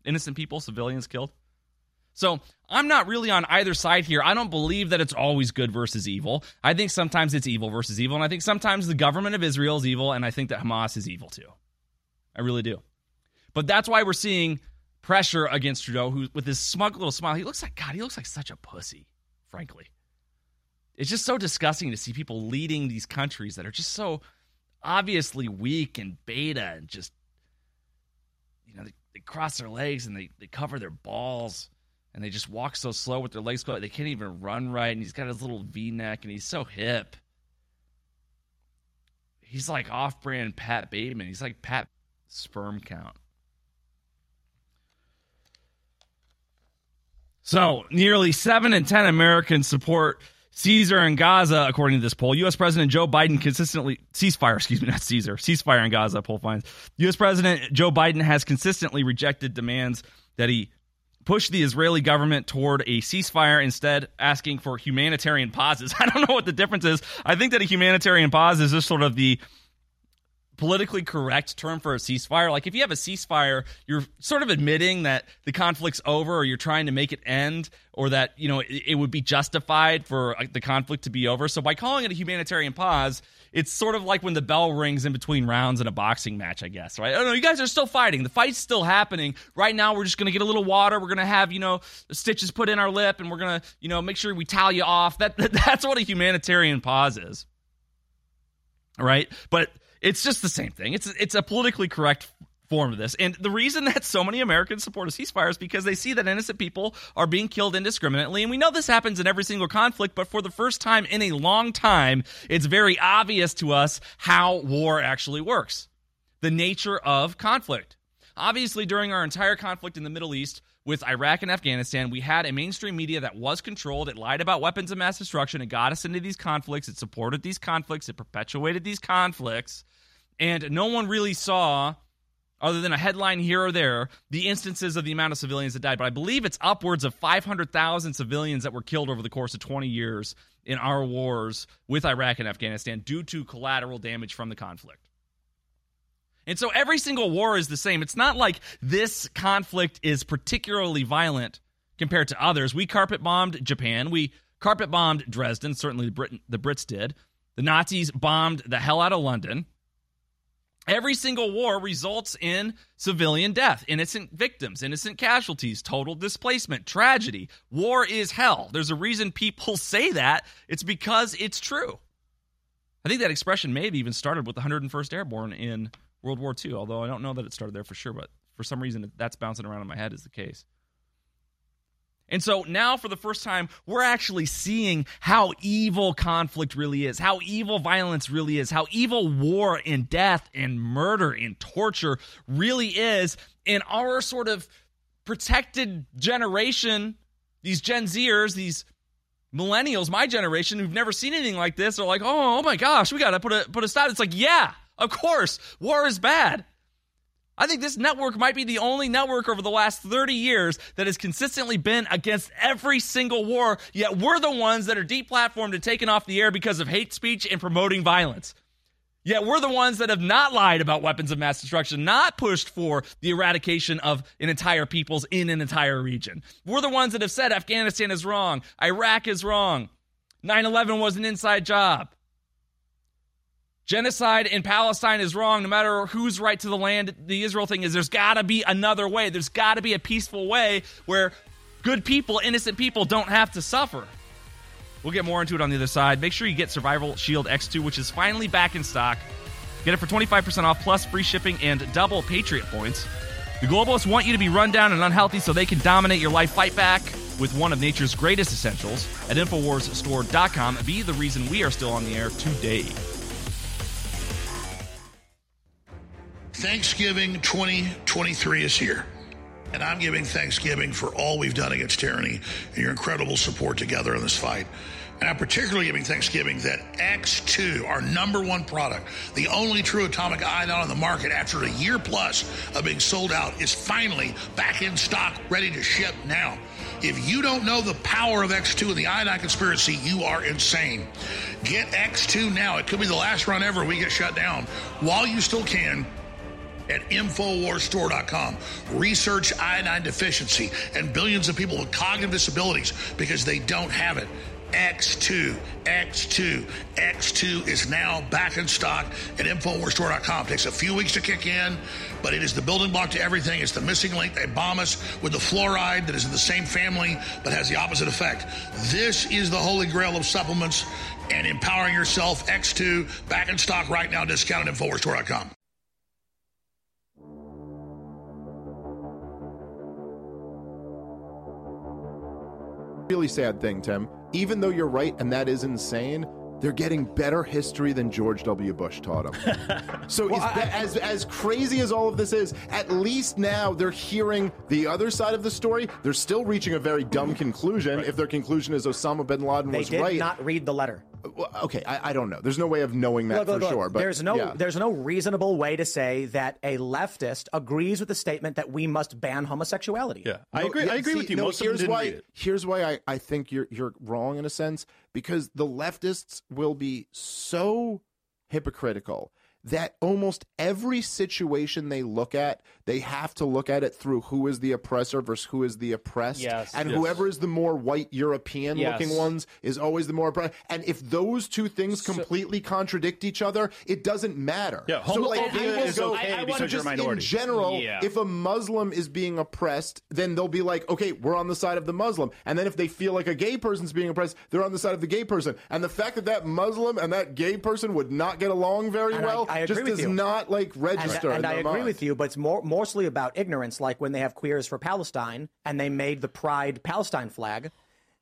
Innocent people, civilians killed. So I'm not really on either side here. I don't believe that it's always good versus evil. I think sometimes it's evil versus evil. And I think sometimes the government of Israel is evil. And I think that Hamas is evil too. I really do. But that's why we're seeing pressure against Trudeau, who with his smug little smile, he looks like God, he looks like such a pussy, frankly. It's just so disgusting to see people leading these countries that are just so obviously weak and beta and just you know, they, they cross their legs and they, they cover their balls and they just walk so slow with their legs closed. They can't even run right. And he's got his little V neck and he's so hip. He's like off brand Pat Bateman. He's like Pat sperm count. So, nearly 7 in 10 Americans support Caesar in Gaza, according to this poll. U.S. President Joe Biden consistently, ceasefire, excuse me, not Caesar, ceasefire in Gaza, poll finds. U.S. President Joe Biden has consistently rejected demands that he push the Israeli government toward a ceasefire, instead asking for humanitarian pauses. I don't know what the difference is. I think that a humanitarian pause is just sort of the politically correct term for a ceasefire. Like if you have a ceasefire, you're sort of admitting that the conflict's over or you're trying to make it end or that, you know, it, it would be justified for uh, the conflict to be over. So by calling it a humanitarian pause, it's sort of like when the bell rings in between rounds in a boxing match, I guess, right? Oh no, you guys are still fighting. The fight's still happening. Right now, we're just gonna get a little water. We're gonna have, you know, stitches put in our lip, and we're gonna, you know, make sure we towel you off. That, that that's what a humanitarian pause is, right? But it's just the same thing. It's it's a politically correct form of this. And the reason that so many Americans support a ceasefire is because they see that innocent people are being killed indiscriminately. And we know this happens in every single conflict, but for the first time in a long time, it's very obvious to us how war actually works. The nature of conflict. Obviously, during our entire conflict in the Middle East, with Iraq and Afghanistan, we had a mainstream media that was controlled. It lied about weapons of mass destruction. It got us into these conflicts. It supported these conflicts. It perpetuated these conflicts. And no one really saw, other than a headline here or there, the instances of the amount of civilians that died. But I believe it's upwards of 500,000 civilians that were killed over the course of 20 years in our wars with Iraq and Afghanistan due to collateral damage from the conflict. And so every single war is the same. It's not like this conflict is particularly violent compared to others. We carpet bombed Japan. We carpet bombed Dresden. Certainly the, Brit- the Brits did. The Nazis bombed the hell out of London. Every single war results in civilian death, innocent victims, innocent casualties, total displacement, tragedy. War is hell. There's a reason people say that. It's because it's true. I think that expression may have even started with the 101st Airborne in World War II, although I don't know that it started there for sure, but for some reason that's bouncing around in my head is the case. And so now, for the first time, we're actually seeing how evil conflict really is, how evil violence really is, how evil war and death and murder and torture really is. In our sort of protected generation, these Gen Zers, these millennials, my generation, who've never seen anything like this, are like, oh, oh my gosh, we got to put a, put a stop. It's like, yeah, of course, war is bad. I think this network might be the only network over the last 30 years that has consistently been against every single war, yet we're the ones that are deplatformed and taken off the air because of hate speech and promoting violence. Yet we're the ones that have not lied about weapons of mass destruction, not pushed for the eradication of an entire peoples in an entire region. We're the ones that have said Afghanistan is wrong, Iraq is wrong, 9 11 was an inside job. Genocide in Palestine is wrong, no matter who's right to the land. The Israel thing is there's got to be another way. There's got to be a peaceful way where good people, innocent people, don't have to suffer. We'll get more into it on the other side. Make sure you get Survival Shield X2, which is finally back in stock. Get it for 25% off plus free shipping and double Patriot points. The globalists want you to be run down and unhealthy so they can dominate your life. Fight back. with one of nature's greatest essentials at InfoWarsStore.com. Be the reason we are still on the air today. Thanksgiving 2023 is here. And I'm giving Thanksgiving for all we've done against tyranny and your incredible support together in this fight. And I'm particularly giving Thanksgiving that X2, our number one product, the only true atomic iodine on the market after a year plus of being sold out, is finally back in stock, ready to ship now. If you don't know the power of X2 and the iodine conspiracy, you are insane. Get X2 now. It could be the last run ever we get shut down. While you still can, at InfoWarsStore.com. Research iodine deficiency and billions of people with cognitive disabilities because they don't have it. X2, X2, X2 is now back in stock at InfoWarsStore.com. Takes a few weeks to kick in, but it is the building block to everything. It's the missing link. They bomb us with the fluoride that is in the same family but has the opposite effect. This is the holy grail of supplements and empowering yourself. X2 back in stock right now. Discount at InfoWarsStore.com. really sad thing, Tim. Even though you're right, and that is insane, they're getting better history than George W. Bush taught them. so Well, as, I- as as crazy as all of this is, at least now they're hearing the other side of the story. They're still reaching a very dumb conclusion. If their conclusion is Osama bin Laden They was did right, not read the letter. Well, okay, I, I don't know. There's no way of knowing that Look, look, for look, sure. But there's no yeah. there's no reasonable way to say that a leftist agrees with the statement that we must ban homosexuality. Yeah, No, agree. yeah, I agree see, with you. no, here's why, Here's why I, I think you're you're wrong in a sense because the leftists will be so hypocritical that almost every situation they look at, they have to look at it through who is the oppressor versus who is the oppressed. Yes. And Yes. whoever is the more white European looking ones is always the more oppressed. And if those two things completely contradict each other, it doesn't matter. Yeah, so like homophobia people is go, okay I- I because wanna you're a just minority. In general, Yeah. if a Muslim is being oppressed, then they'll be like, okay, we're on the side of the Muslim. And then if they feel like a gay person's being oppressed, they're on the side of the gay person. And the fact that that Muslim and that gay person would not get along very And well I agree just does you. not like register. And, and I agree mind. with you, but it's more more mostly about ignorance. Like when they have queers for Palestine and they made the Pride Palestine flag.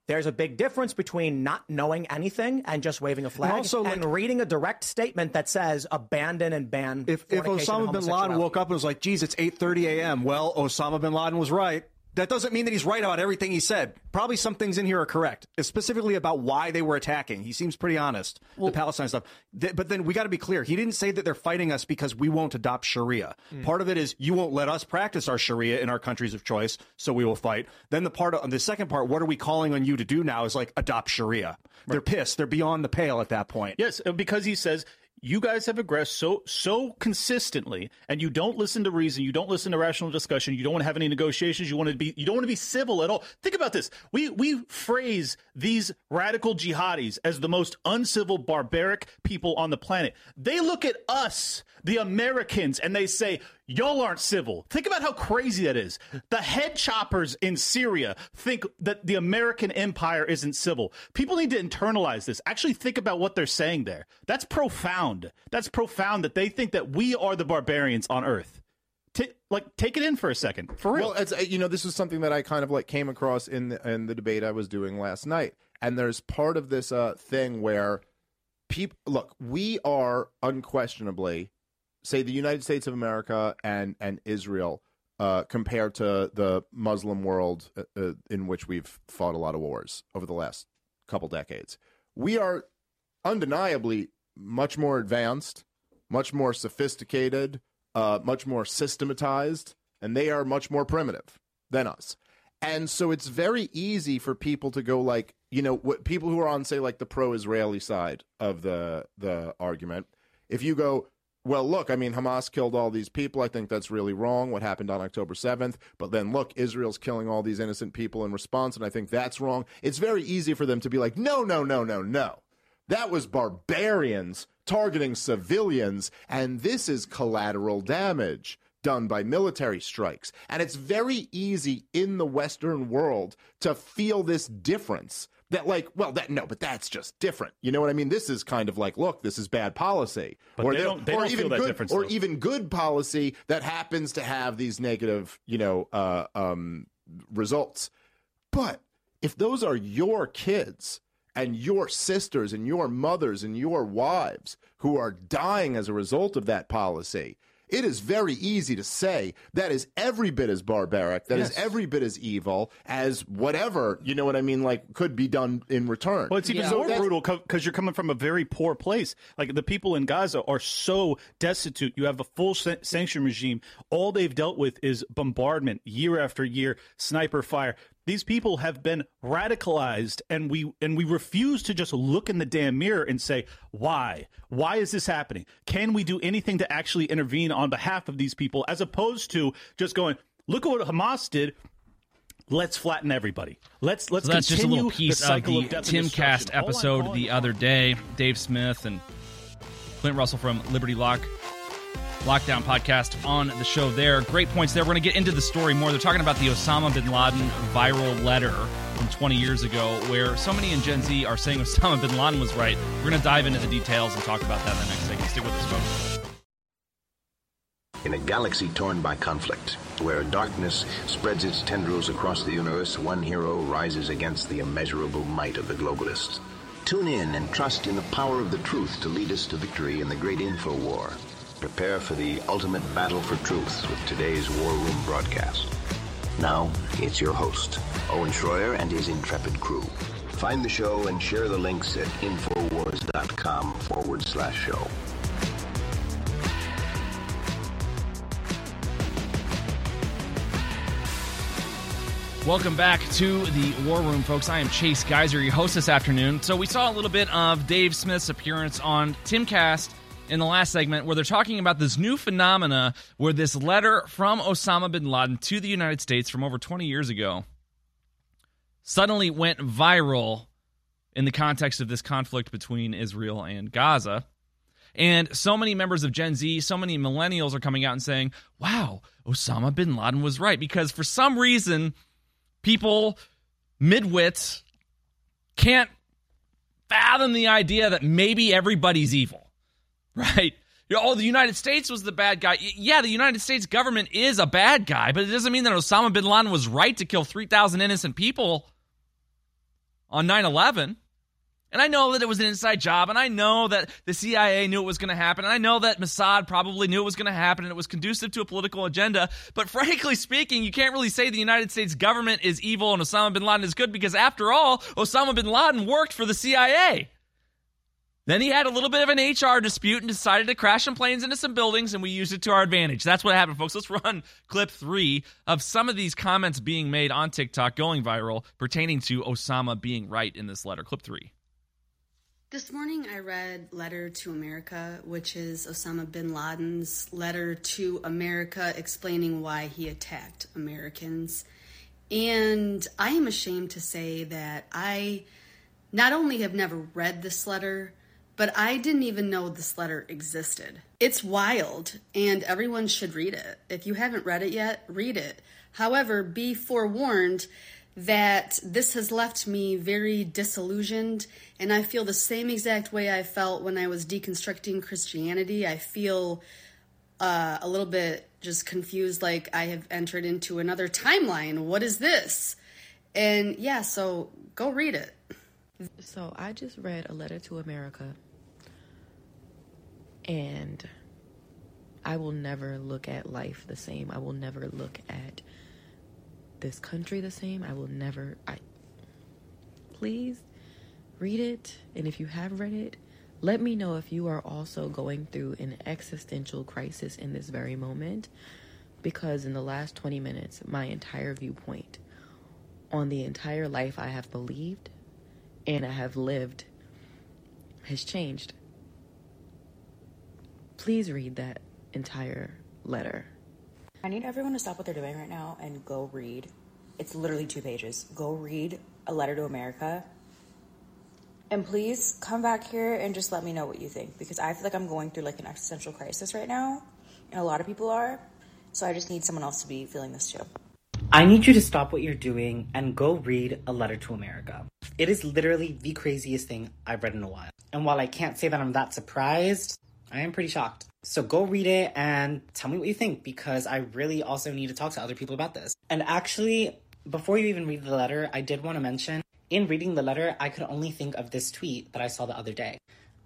There's a big difference between not knowing anything and just waving a flag, and, also, and reading a direct statement that says abandon and ban. If, if Osama bin Laden woke up and was like, geez, it's 8.30 a.m., well, Osama bin Laden was right. That doesn't mean that he's right about everything he said. Probably some things in here are correct, specifically about why they were attacking. He seems pretty honest, the Palestine stuff. Th- but then we got to be clear. He didn't say that they're fighting us because we won't adopt Sharia. Mm. Part of it is you won't let us practice our Sharia in our countries of choice, so we will fight. Then the part of the second part, what are we calling on you to do now is like adopt Sharia. They're pissed. They're beyond the pale at that point. Yes, because he says you guys have aggressed so so consistently, and you don't listen to reason, you don't listen to rational discussion, you don't want to have any negotiations, you want to be you don't want to be civil at all. Think about this: we we phrase these radical jihadis as the most uncivil, barbaric people on the planet. They look at us, the Americans, and they say. Y'all aren't civil. Think about how crazy that is. The head choppers in Syria think that the American empire isn't civil. People need to internalize this. Actually, think about what they're saying there. That's profound. That's profound that they think that we are the barbarians on Earth. Ta like, take it in for a second. For real. Well, it's, uh, you know, this is something that I kind of like came across in the, in the debate I was doing last night, and there's part of this uh, thing where people look. We are unquestionably, say, the United States of America and and Israel. Uh, compared to the Muslim world uh, uh, in which we've fought a lot of wars over the last couple decades, we are undeniably much more advanced, much more sophisticated, uh, much more systematized, and they are much more primitive than us. And so it's very easy for people to go like, you know, what people who are on say like the pro-Israeli side of the the argument. If you go, well, look, I mean, Hamas killed all these people. I think that's really wrong. What happened on October 7th? But then look, Israel's killing all these innocent people in response, and I think that's wrong. It's very easy for them to be like, no, no, no, no, no. That was barbarians targeting civilians, and this is collateral damage done by military strikes. And it's very easy in the Western world to feel this difference. That, like, well, that no, but that's just different. You know what I mean? This is kind of like, look, this is bad policy, But or they don't- they or don't even feel that good, difference, or though. even good policy that happens to have these negative, you know, uh, um, results. But if those are your kids and your sisters and your mothers and your wives who are dying as a result of that policy, it is very easy to say that is every bit as barbaric, That is Yes. every bit as evil as whatever, you know what I mean, like could be done in return. Well, it's even So more that's- brutal because you're coming from a very poor place. Like the people in Gaza are so destitute. You have a full san- sanction regime. All they've dealt with is bombardment year after year, sniper fire. These people have been radicalized, and we and we refuse to just look in the damn mirror and say, "Why? Why is this happening? Can we do anything to actually intervene on behalf of these people?" As opposed to just going, "Look at what Hamas did." Let's flatten everybody. Let's let's so that's just a little piece the of the of Timcast destruction. All I'm episode the other day. Dave Smith and Clint Russell from Liberty Lock Lockdown podcast on the show there. Great points there. We're going to get into the story more. They're talking about the Osama bin Laden viral letter from 20 years ago, where so many in Gen Z are saying Osama bin Laden was right. We're going to dive into the details and talk about that in the next segment. Stick with us, folks. In a galaxy torn by conflict, where darkness spreads its tendrils across the universe, one hero rises against the immeasurable might of the globalists. Tune in and trust in the power of the truth to lead us to victory in the great info war. Prepare for the ultimate battle for truth with today's War Room broadcast. Now, it's your host, Owen Shroyer and his intrepid crew. Find the show and share the links at Infowars.com forward slash show. Welcome back to the War Room, folks. I am Chase Geiser, your host this afternoon. So we saw a little bit of Dave Smith's appearance on Timcast in the last segment where they're talking about this new phenomena where this letter from Osama bin Laden to the United States from over 20 years ago suddenly went viral in the context of this conflict between Israel and Gaza. And so many members of Gen Z, so many millennials are coming out and saying, wow, Osama bin Laden was right. Because for some reason, people, midwits, can't fathom the idea that maybe everybody's evil, right? Oh, the United States was the bad guy. Yeah, the United States government is a bad guy, but it doesn't mean that Osama bin Laden was right to kill 3,000 innocent people on 9 11. And I know that it was an inside job, and I know that the CIA knew it was going to happen, and I know that Mossad probably knew it was going to happen, and it was conducive to a political agenda. But frankly speaking, you can't really say the United States government is evil and Osama bin Laden is good because, after all, Osama bin Laden worked for the CIA. Then he had a little bit of an HR dispute and decided to crash some planes into some buildings, and we used it to our advantage. That's what happened, folks. Let's run clip three of some of these comments being made on TikTok going viral pertaining to Osama being right in this letter. Clip three. This morning I read Letter to America, which is Osama bin Laden's letter to America explaining why he attacked Americans. And I am ashamed to say that I not only have never read this letter, but I didn't even know this letter existed. It's wild, and everyone should read it. If you haven't read it yet, read it. However, be forewarned that this has left me very disillusioned, and I feel the same exact way I felt when I was deconstructing Christianity. I feel uh, a little bit just confused, like I have entered into another timeline. What is this? And yeah, so go read it. So I just read a letter to America, and I will never look at life the same. I will never look at this country the same. I will never. I please read it, and if you have read it, let me know if you are also going through an existential crisis in this very moment. Because in the last 20 minutes, my entire viewpoint on the entire life I have believed and I have lived has changed. Please read that entire letter. I need everyone to stop what they're doing right now and go read. It's literally two pages. Go read A Letter to America. And please come back here and just let me know what you think because I feel like I'm going through like an existential crisis right now, and a lot of people are. So I just need someone else to be feeling this too. I need you to stop what you're doing and go read A Letter to America. It is literally the craziest thing I've read in a while. And while I can't say that I'm that surprised, I am pretty shocked. So go read it and tell me what you think because I really also need to talk to other people about this. And actually, before you even read the letter, I did want to mention in reading the letter, I could only think of this tweet that I saw the other day.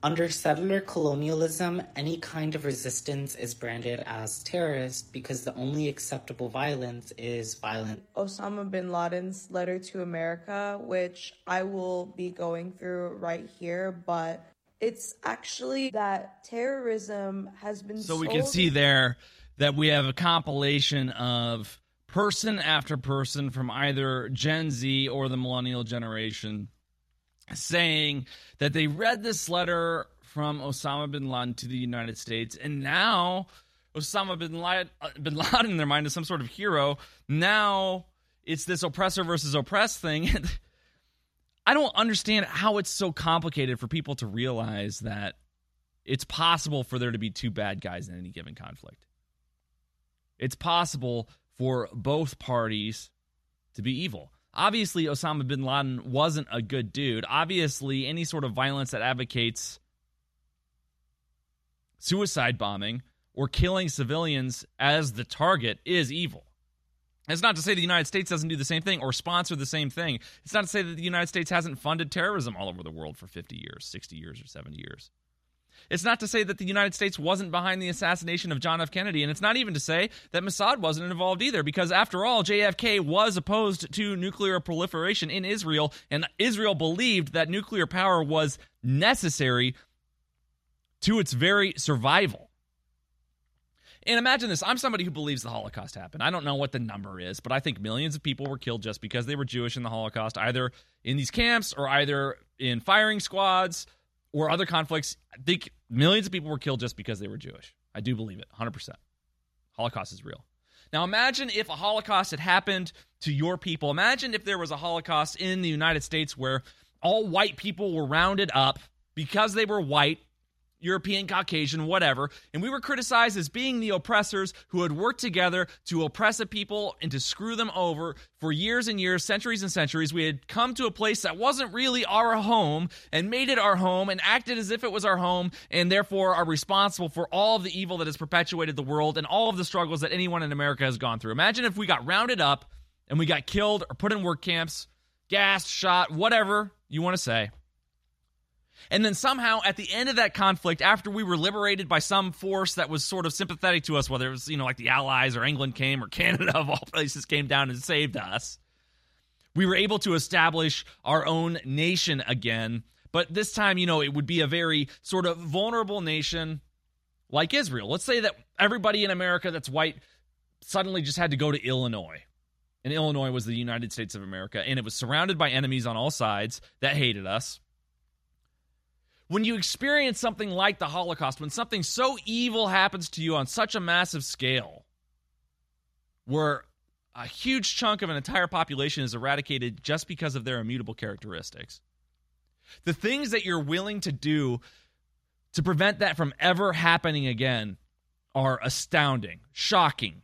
Under settler colonialism, any kind of resistance is branded as terrorist because the only acceptable violence is violent. Osama bin Laden's letter to America, which I will be going through right here, but it's actually that terrorism has been So we can see there that we have a compilation of person after person from either Gen Z or the millennial generation saying that they read this letter from Osama bin Laden to the United States and now Osama bin Laden, uh, bin Laden in their mind is some sort of hero. Now it's this oppressor versus oppressed thing. I don't understand how it's so complicated for people to realize that it's possible for there to be two bad guys in any given conflict. It's possible for both parties to be evil. Obviously, Osama bin Laden wasn't a good dude. Obviously, any sort of violence that advocates suicide bombing or killing civilians as the target is evil. It's not to say the United States doesn't do the same thing or sponsor the same thing. It's not to say that the United States hasn't funded terrorism all over the world for 50 years, 60 years, or 70 years. It's not to say that the United States wasn't behind the assassination of John F. Kennedy, and it's not even to say that Mossad wasn't involved either, because after all, JFK was opposed to nuclear proliferation in Israel, and Israel believed that nuclear power was necessary to its very survival. And imagine this I'm somebody who believes the Holocaust happened. I don't know what the number is, but I think millions of people were killed just because they were Jewish in the Holocaust, either in these camps or either in firing squads or other conflicts. I think millions of people were killed just because they were Jewish. I do believe it 100%. Holocaust is real. Now imagine if a Holocaust had happened to your people. Imagine if there was a Holocaust in the United States where all white people were rounded up because they were white European, Caucasian, whatever. And we were criticized as being the oppressors who had worked together to oppress a people and to screw them over for years and years, centuries and centuries. We had come to a place that wasn't really our home and made it our home and acted as if it was our home and therefore are responsible for all of the evil that has perpetuated the world and all of the struggles that anyone in America has gone through. Imagine if we got rounded up and we got killed or put in work camps, gassed, shot, whatever you want to say. And then somehow at the end of that conflict, after we were liberated by some force that was sort of sympathetic to us, whether it was, you know, like the Allies or England came or Canada of all places came down and saved us, we were able to establish our own nation again. But this time, you know, it would be a very sort of vulnerable nation like Israel. Let's say that everybody in America that's white suddenly just had to go to Illinois. And Illinois was the United States of America, and it was surrounded by enemies on all sides that hated us when you experience something like the Holocaust, when something so evil happens to you on such a massive scale, where a huge chunk of an entire population is eradicated just because of their immutable characteristics, the things that you're willing to do to prevent that from ever happening again are astounding, shocking.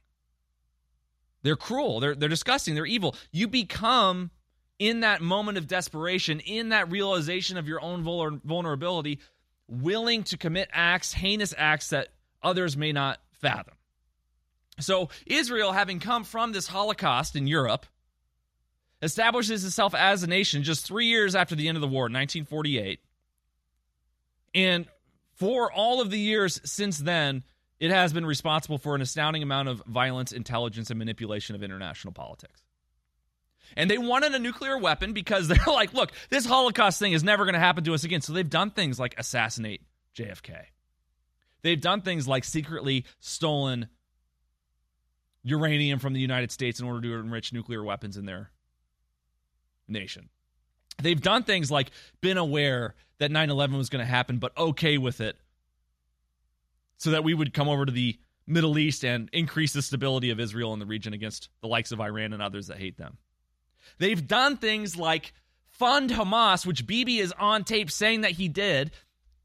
They're cruel, they're, they're disgusting, they're evil. You become in that moment of desperation, in that realization of your own vulner- vulnerability, willing to commit acts, heinous acts that others may not fathom. So, Israel, having come from this Holocaust in Europe, establishes itself as a nation just three years after the end of the war, 1948. And for all of the years since then, it has been responsible for an astounding amount of violence, intelligence, and manipulation of international politics. And they wanted a nuclear weapon because they're like, look, this Holocaust thing is never going to happen to us again. So they've done things like assassinate JFK. They've done things like secretly stolen uranium from the United States in order to enrich nuclear weapons in their nation. They've done things like been aware that 9 11 was going to happen, but okay with it so that we would come over to the Middle East and increase the stability of Israel in the region against the likes of Iran and others that hate them. They've done things like fund Hamas, which Bibi is on tape saying that he did,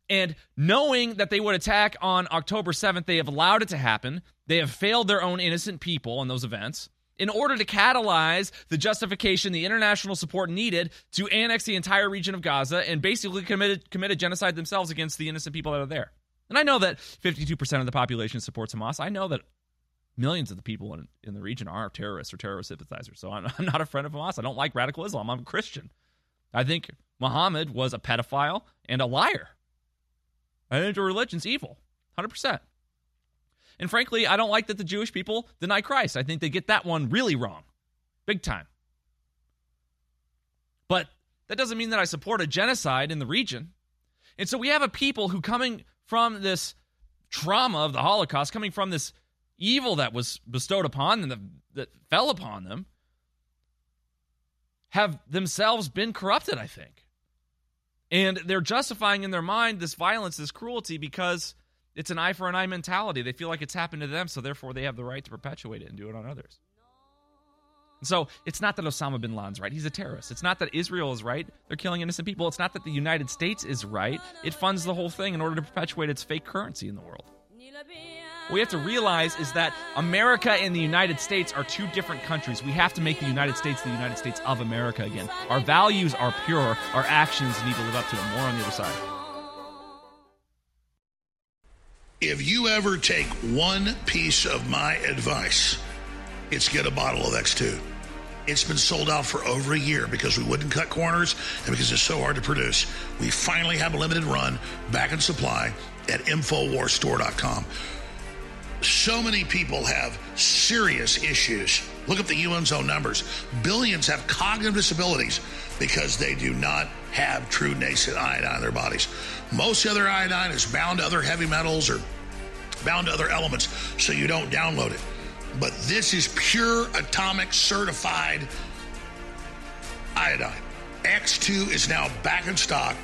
and knowing that they would attack on October 7th, they have allowed it to happen. They have failed their own innocent people in those events in order to catalyze the justification, the international support needed to annex the entire region of Gaza and basically committed committed genocide themselves against the innocent people that are there. And I know that 52% of the population supports Hamas. I know that millions of the people in, in the region are terrorists or terrorist sympathizers. So I'm, I'm not a friend of Hamas. I don't like radical Islam. I'm a Christian. I think Muhammad was a pedophile and a liar. I think the religion's evil, 100%. And frankly, I don't like that the Jewish people deny Christ. I think they get that one really wrong, big time. But that doesn't mean that I support a genocide in the region. And so we have a people who, coming from this trauma of the Holocaust, coming from this evil that was bestowed upon them, that, that fell upon them, have themselves been corrupted, I think. And they're justifying in their mind this violence, this cruelty, because it's an eye for an eye mentality. They feel like it's happened to them, so therefore they have the right to perpetuate it and do it on others. So it's not that Osama bin Laden's right. He's a terrorist. It's not that Israel is right. They're killing innocent people. It's not that the United States is right. It funds the whole thing in order to perpetuate its fake currency in the world. What we have to realize is that America and the United States are two different countries. We have to make the United States the United States of America again. Our values are pure, our actions need to live up to them. More on the other side. If you ever take one piece of my advice, it's get a bottle of X2. It's been sold out for over a year because we wouldn't cut corners and because it's so hard to produce. We finally have a limited run back in supply at InfoWarsStore.com. So many people have serious issues. Look up the UN's own numbers. Billions have cognitive disabilities because they do not have true nascent iodine in their bodies. Most other iodine is bound to other heavy metals or bound to other elements, so you don't download it. But this is pure atomic certified iodine. X2 is now back in stock,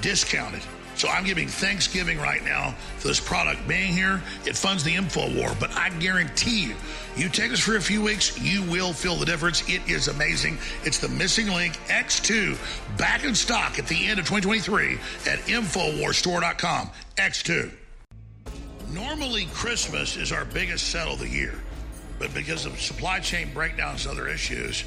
discounted. So I'm giving Thanksgiving right now for this product being here. It funds the info war, but I guarantee you, you take this for a few weeks, you will feel the difference. It is amazing. It's the missing link X2 back in stock at the end of 2023 at InfoWarsStore.com. X2. Normally, Christmas is our biggest sell of the year, but because of supply chain breakdowns and other issues,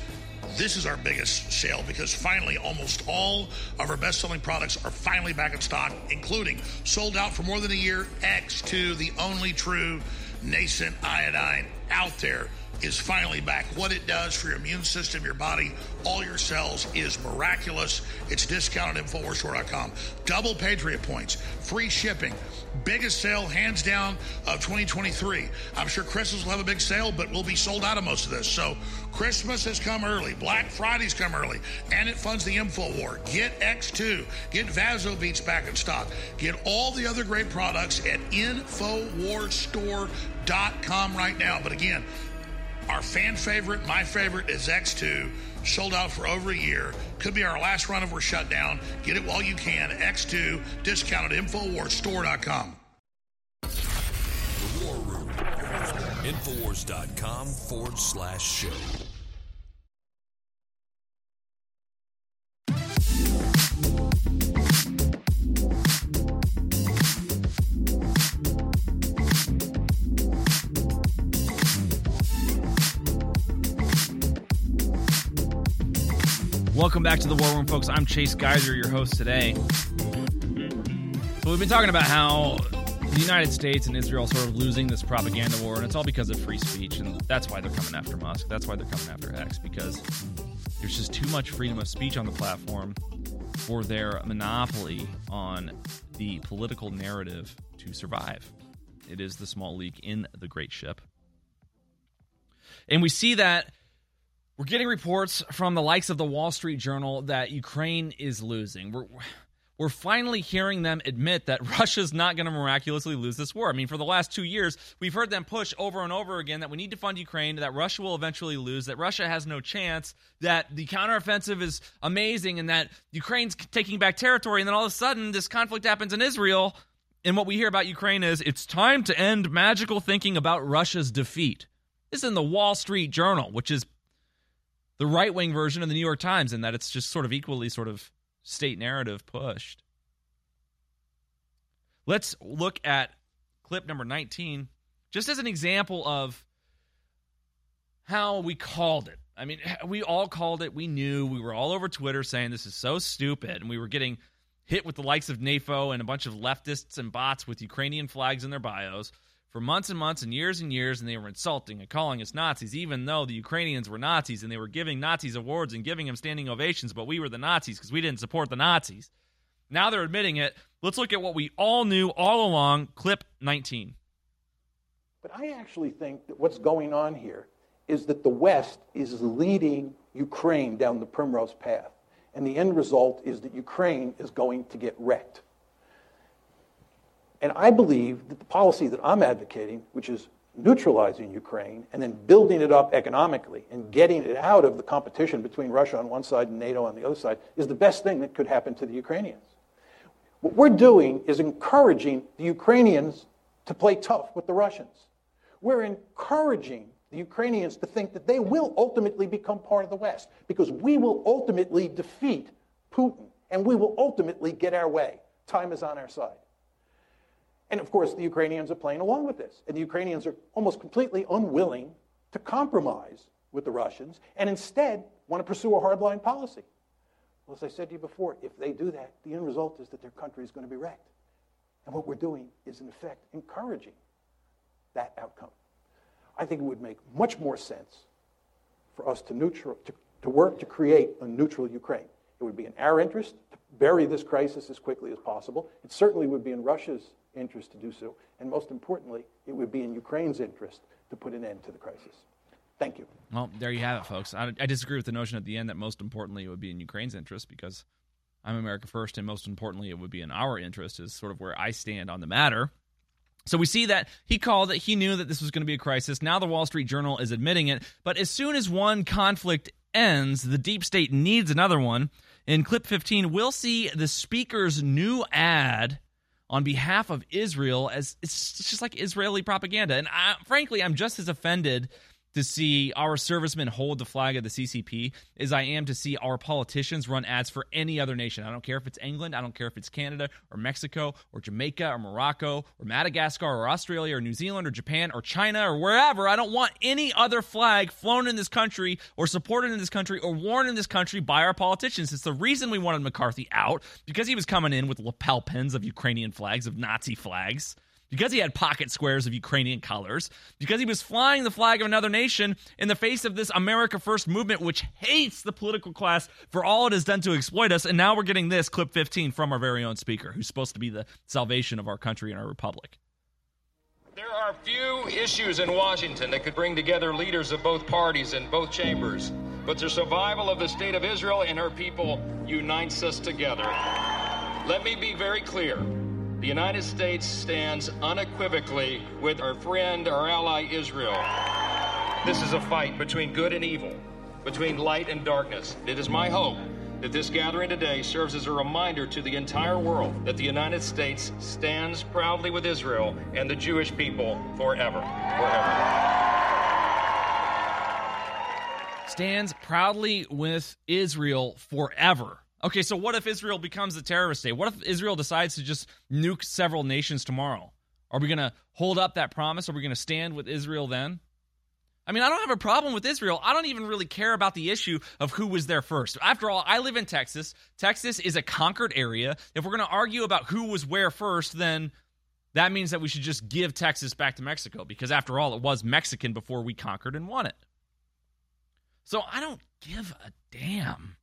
this is our biggest sale because finally almost all of our best selling products are finally back in stock, including sold out for more than a year X2, the only true nascent iodine out there is finally back. What it does for your immune system, your body, all your cells is miraculous. It's discounted at InfoWarsStore.com. Double Patriot points, free shipping. Biggest sale, hands down, of 2023. I'm sure Christmas will have a big sale, but we'll be sold out of most of this. So Christmas has come early. Black Friday's come early. And it funds the info war. Get X2. Get Vaso Beats back in stock. Get all the other great products at InfoWarsStore.com right now. But again, our fan favorite, my favorite, is X2. Sold out for over a year. Could be our last run if we're shut down. Get it while you can. X2, discounted InfoWarsStore.com. The War Room. Infowars.com forward slash show. Welcome back to the War Room, folks. I'm Chase Geiser, your host today. So we've been talking about how the United States and Israel are sort of losing this propaganda war, and it's all because of free speech, and that's why they're coming after Musk. That's why they're coming after X, because there's just too much freedom of speech on the platform for their monopoly on the political narrative to survive. It is the small leak in the great ship. And we see that we're getting reports from the likes of the Wall Street Journal that Ukraine is losing. We're we're finally hearing them admit that Russia's not going to miraculously lose this war. I mean, for the last two years, we've heard them push over and over again that we need to fund Ukraine, that Russia will eventually lose, that Russia has no chance, that the counteroffensive is amazing, and that Ukraine's taking back territory. And then all of a sudden, this conflict happens in Israel. And what we hear about Ukraine is it's time to end magical thinking about Russia's defeat. This is in the Wall Street Journal, which is the right wing version of the New York Times, in that it's just sort of equally sort of state narrative pushed. Let's look at clip number 19 just as an example of how we called it. I mean, we all called it. We knew. We were all over Twitter saying this is so stupid. And we were getting hit with the likes of NAFO and a bunch of leftists and bots with Ukrainian flags in their bios for months and months and years and years, and they were insulting and calling us Nazis, even though the Ukrainians were Nazis and they were giving Nazis awards and giving them standing ovations, but we were the Nazis because we didn't support the Nazis. Now they're admitting it. Let's look at what we all knew all along. Clip 19. But I actually think that what's going on here is that the West is leading Ukraine down the primrose path. And the end result is that Ukraine is going to get wrecked. And I believe that the policy that I'm advocating, which is neutralizing Ukraine and then building it up economically and getting it out of the competition between Russia on one side and NATO on the other side, is the best thing that could happen to the Ukrainians. What we're doing is encouraging the Ukrainians to play tough with the Russians. We're encouraging the Ukrainians to think that they will ultimately become part of the West because we will ultimately defeat Putin and we will ultimately get our way. Time is on our side. And of course, the Ukrainians are playing along with this. And the Ukrainians are almost completely unwilling to compromise with the Russians and instead want to pursue a hardline policy. Well, as I said to you before, if they do that, the end result is that their country is going to be wrecked. And what we're doing is, in effect, encouraging that outcome. I think it would make much more sense for us to, neutral, to, to work to create a neutral Ukraine. It would be in our interest to bury this crisis as quickly as possible. It certainly would be in Russia's interest to do so. And most importantly, it would be in Ukraine's interest to put an end to the crisis. Thank you. Well, there you have it, folks. I, I disagree with the notion at the end that most importantly it would be in Ukraine's interest because I'm America first, and most importantly it would be in our interest, is sort of where I stand on the matter. So we see that he called it, he knew that this was going to be a crisis. Now the Wall Street Journal is admitting it. But as soon as one conflict ends, the deep state needs another one. In clip 15, we'll see the speaker's new ad on behalf of Israel as it's just like Israeli propaganda. And I, frankly, I'm just as offended to see our servicemen hold the flag of the CCP as I am to see our politicians run ads for any other nation. I don't care if it's England, I don't care if it's Canada or Mexico or Jamaica or Morocco or Madagascar or Australia or New Zealand or Japan or China or wherever. I don't want any other flag flown in this country or supported in this country or worn in this country by our politicians. It's the reason we wanted McCarthy out because he was coming in with lapel pins of Ukrainian flags, of Nazi flags because he had pocket squares of Ukrainian colors, because he was flying the flag of another nation in the face of this America First movement, which hates the political class for all it has done to exploit us. And now we're getting this clip 15 from our very own speaker, who's supposed to be the salvation of our country and our republic. There are few issues in Washington that could bring together leaders of both parties in both chambers, but the survival of the state of Israel and her people unites us together. Let me be very clear. The United States stands unequivocally with our friend, our ally Israel. This is a fight between good and evil, between light and darkness. It is my hope that this gathering today serves as a reminder to the entire world that the United States stands proudly with Israel and the Jewish people forever. Forever. Stands proudly with Israel forever. Okay, so what if Israel becomes a terrorist state? What if Israel decides to just nuke several nations tomorrow? Are we going to hold up that promise? Are we going to stand with Israel then? I mean, I don't have a problem with Israel. I don't even really care about the issue of who was there first. After all, I live in Texas. Texas is a conquered area. If we're going to argue about who was where first, then that means that we should just give Texas back to Mexico because, after all, it was Mexican before we conquered and won it. So I don't give a damn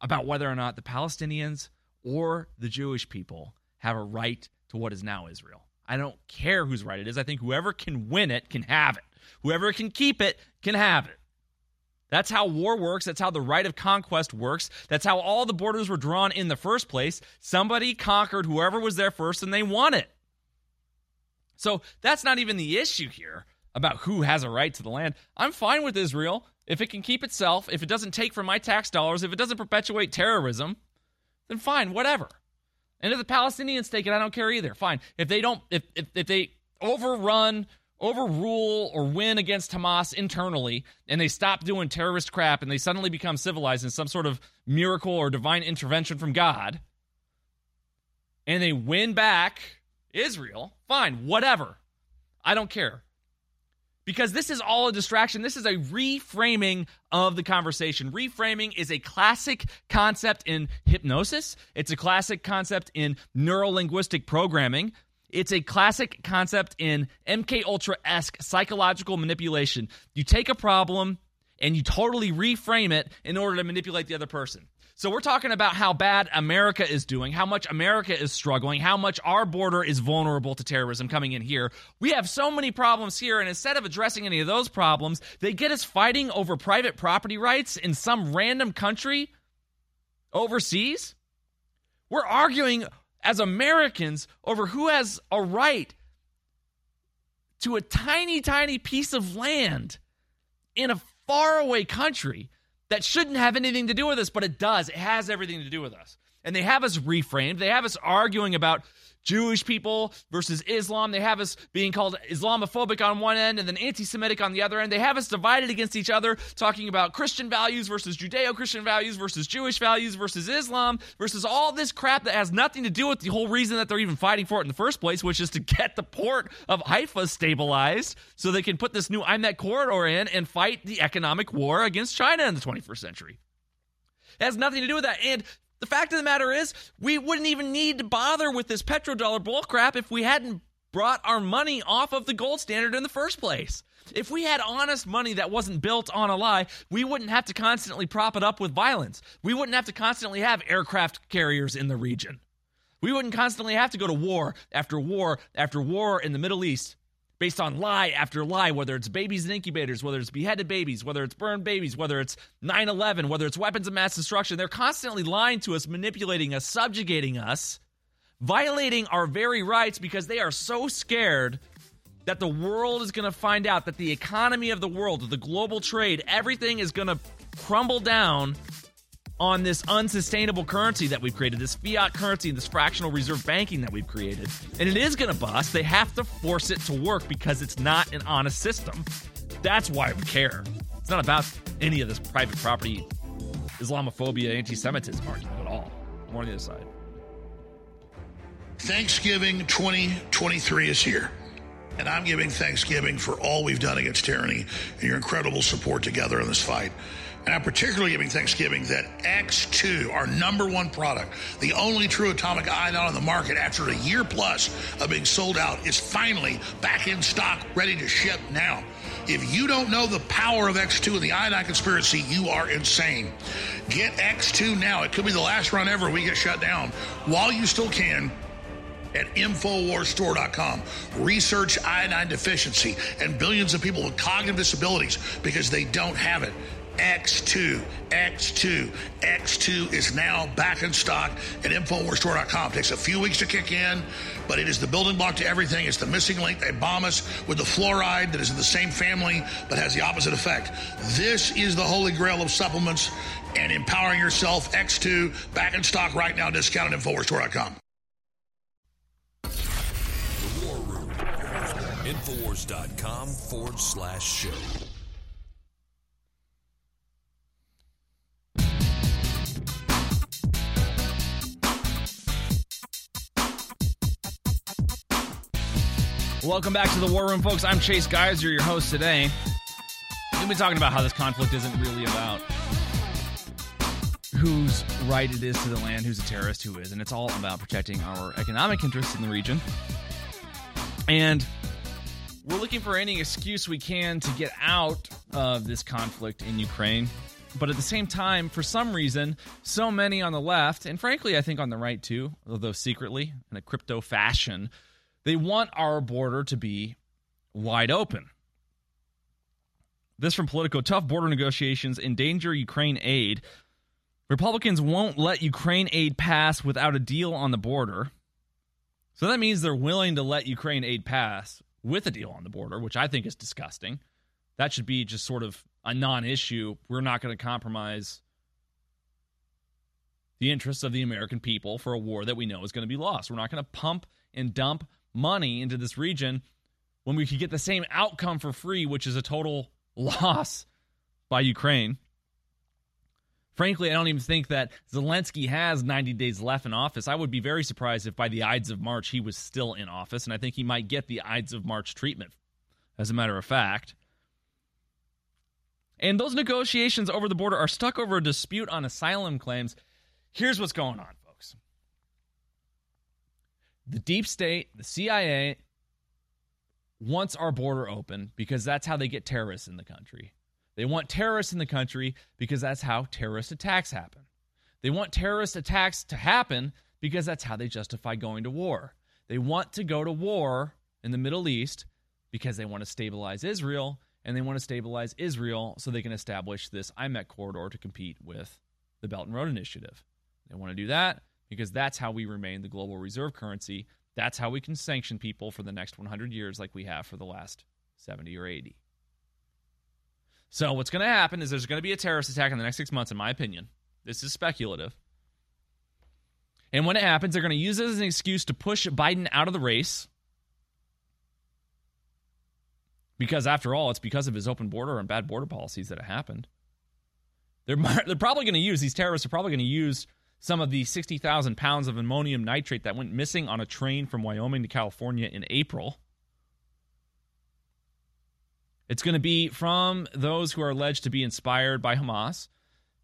about whether or not the Palestinians or the Jewish people have a right to what is now Israel. I don't care whose right it is. I think whoever can win it can have it. Whoever can keep it can have it. That's how war works. That's how the right of conquest works. That's how all the borders were drawn in the first place. Somebody conquered whoever was there first and they won it. So that's not even the issue here about who has a right to the land. I'm fine with Israel if it can keep itself, if it doesn't take from my tax dollars, if it doesn't perpetuate terrorism, then fine, whatever. And if the Palestinians take it, I don't care either. Fine. If they don't, if, if, if they overrun, overrule, or win against Hamas internally, and they stop doing terrorist crap and they suddenly become civilized in some sort of miracle or divine intervention from God, and they win back Israel, fine, whatever. I don't care because this is all a distraction. This is a reframing of the conversation. Reframing is a classic concept in hypnosis, it's a classic concept in neurolinguistic programming. It's a classic concept in MK Ultra esque psychological manipulation. You take a problem and you totally reframe it in order to manipulate the other person. So we're talking about how bad America is doing, how much America is struggling, how much our border is vulnerable to terrorism coming in here. We have so many problems here, and instead of addressing any of those problems, they get us fighting over private property rights in some random country overseas. We're arguing as Americans over who has a right to a tiny, tiny piece of land in a faraway country that shouldn't have anything to do with us, but it does. It has everything to do with us. And they have us reframed. They have us arguing about Jewish people versus Islam. They have us being called Islamophobic on one end and then anti Semitic on the other end. They have us divided against each other, talking about Christian values versus Judeo Christian values versus Jewish values versus Islam versus all this crap that has nothing to do with the whole reason that they're even fighting for it in the first place, which is to get the port of Haifa stabilized so they can put this new IMEC corridor in and fight the economic war against China in the 21st century. It has nothing to do with that. And the fact of the matter is, we wouldn't even need to bother with this petrodollar bullcrap if we hadn't brought our money off of the gold standard in the first place. If we had honest money that wasn't built on a lie, we wouldn't have to constantly prop it up with violence. We wouldn't have to constantly have aircraft carriers in the region. We wouldn't constantly have to go to war after war after war in the Middle East based on lie after lie, whether it's babies in incubators, whether it's beheaded babies, whether it's burned babies, whether it's 9 11, whether it's weapons of mass destruction. They're constantly lying to us, manipulating us, subjugating us, violating our very rights because they are so scared that the world is going to find out that the economy of the world, the global trade, everything is going to crumble down on this unsustainable currency that we've created, this fiat currency this fractional reserve banking that we've created. And it is going to bust. They have to force it to work because it's not an honest system. That's why we care. It's not about any of this private property, Islamophobia, anti Semitism argument at all. More on the other side. Thanksgiving 2023 is here. And I'm giving Thanksgiving for all we've done against tyranny and your incredible support together in this fight. And I'm particularly giving Thanksgiving that X2, our number one product, the only true atomic iodine on the market after a year plus of being sold out, is finally back in stock, ready to ship now. If you don't know the power of X2 and the iodine conspiracy, you are insane. Get X2 now. It could be the last run ever we get shut down while you still can at InfoWarsStore.com. Research iodine deficiency and billions of people with cognitive disabilities because they don't have it. X2, X2, X2 is now back in stock at InfoWarsStore.com. Takes a few weeks to kick in, but it is the building block to everything. It's the missing link. They bomb us with the fluoride that is in the same family but has the opposite effect. This is the holy grail of supplements and empowering yourself. X2 back in stock right now. Discount at InfoWarsStore.com. The War Room. Infowars.com forward slash show. Welcome back to the War Room, folks. I'm Chase Geiser, your host today. We've been talking about how this conflict isn't really about whose right it is to the land, who's a terrorist, who is, and it's all about protecting our economic interests in the region. And we're looking for any excuse we can to get out of this conflict in Ukraine. But at the same time, for some reason, so many on the left, and frankly, I think on the right too, although secretly in a crypto fashion, they want our border to be wide open. This from Politico tough border negotiations endanger Ukraine aid. Republicans won't let Ukraine aid pass without a deal on the border. So that means they're willing to let Ukraine aid pass with a deal on the border, which I think is disgusting. That should be just sort of a non issue. We're not going to compromise the interests of the American people for a war that we know is going to be lost. We're not going to pump and dump money into this region when we could get the same outcome for free, which is a total loss by Ukraine. Frankly, I don't even think that Zelensky has 90 days left in office. I would be very surprised if by the Ides of March he was still in office, and I think he might get the Ides of March treatment, as a matter of fact. And those negotiations over the border are stuck over a dispute on asylum claims. Here's what's going on. The deep state, the CIA, wants our border open because that's how they get terrorists in the country. They want terrorists in the country because that's how terrorist attacks happen. They want terrorist attacks to happen because that's how they justify going to war. They want to go to war in the Middle East because they want to stabilize Israel and they want to stabilize Israel so they can establish this IMEC corridor to compete with the Belt and Road Initiative. They want to do that because that's how we remain the global reserve currency. That's how we can sanction people for the next 100 years, like we have for the last 70 or 80. So, what's going to happen is there's going to be a terrorist attack in the next six months, in my opinion. This is speculative. And when it happens, they're going to use it as an excuse to push Biden out of the race. Because after all, it's because of his open border and bad border policies that it happened. They're, they're probably going to use, these terrorists are probably going to use some of the 60,000 pounds of ammonium nitrate that went missing on a train from Wyoming to California in April. It's going to be from those who are alleged to be inspired by Hamas.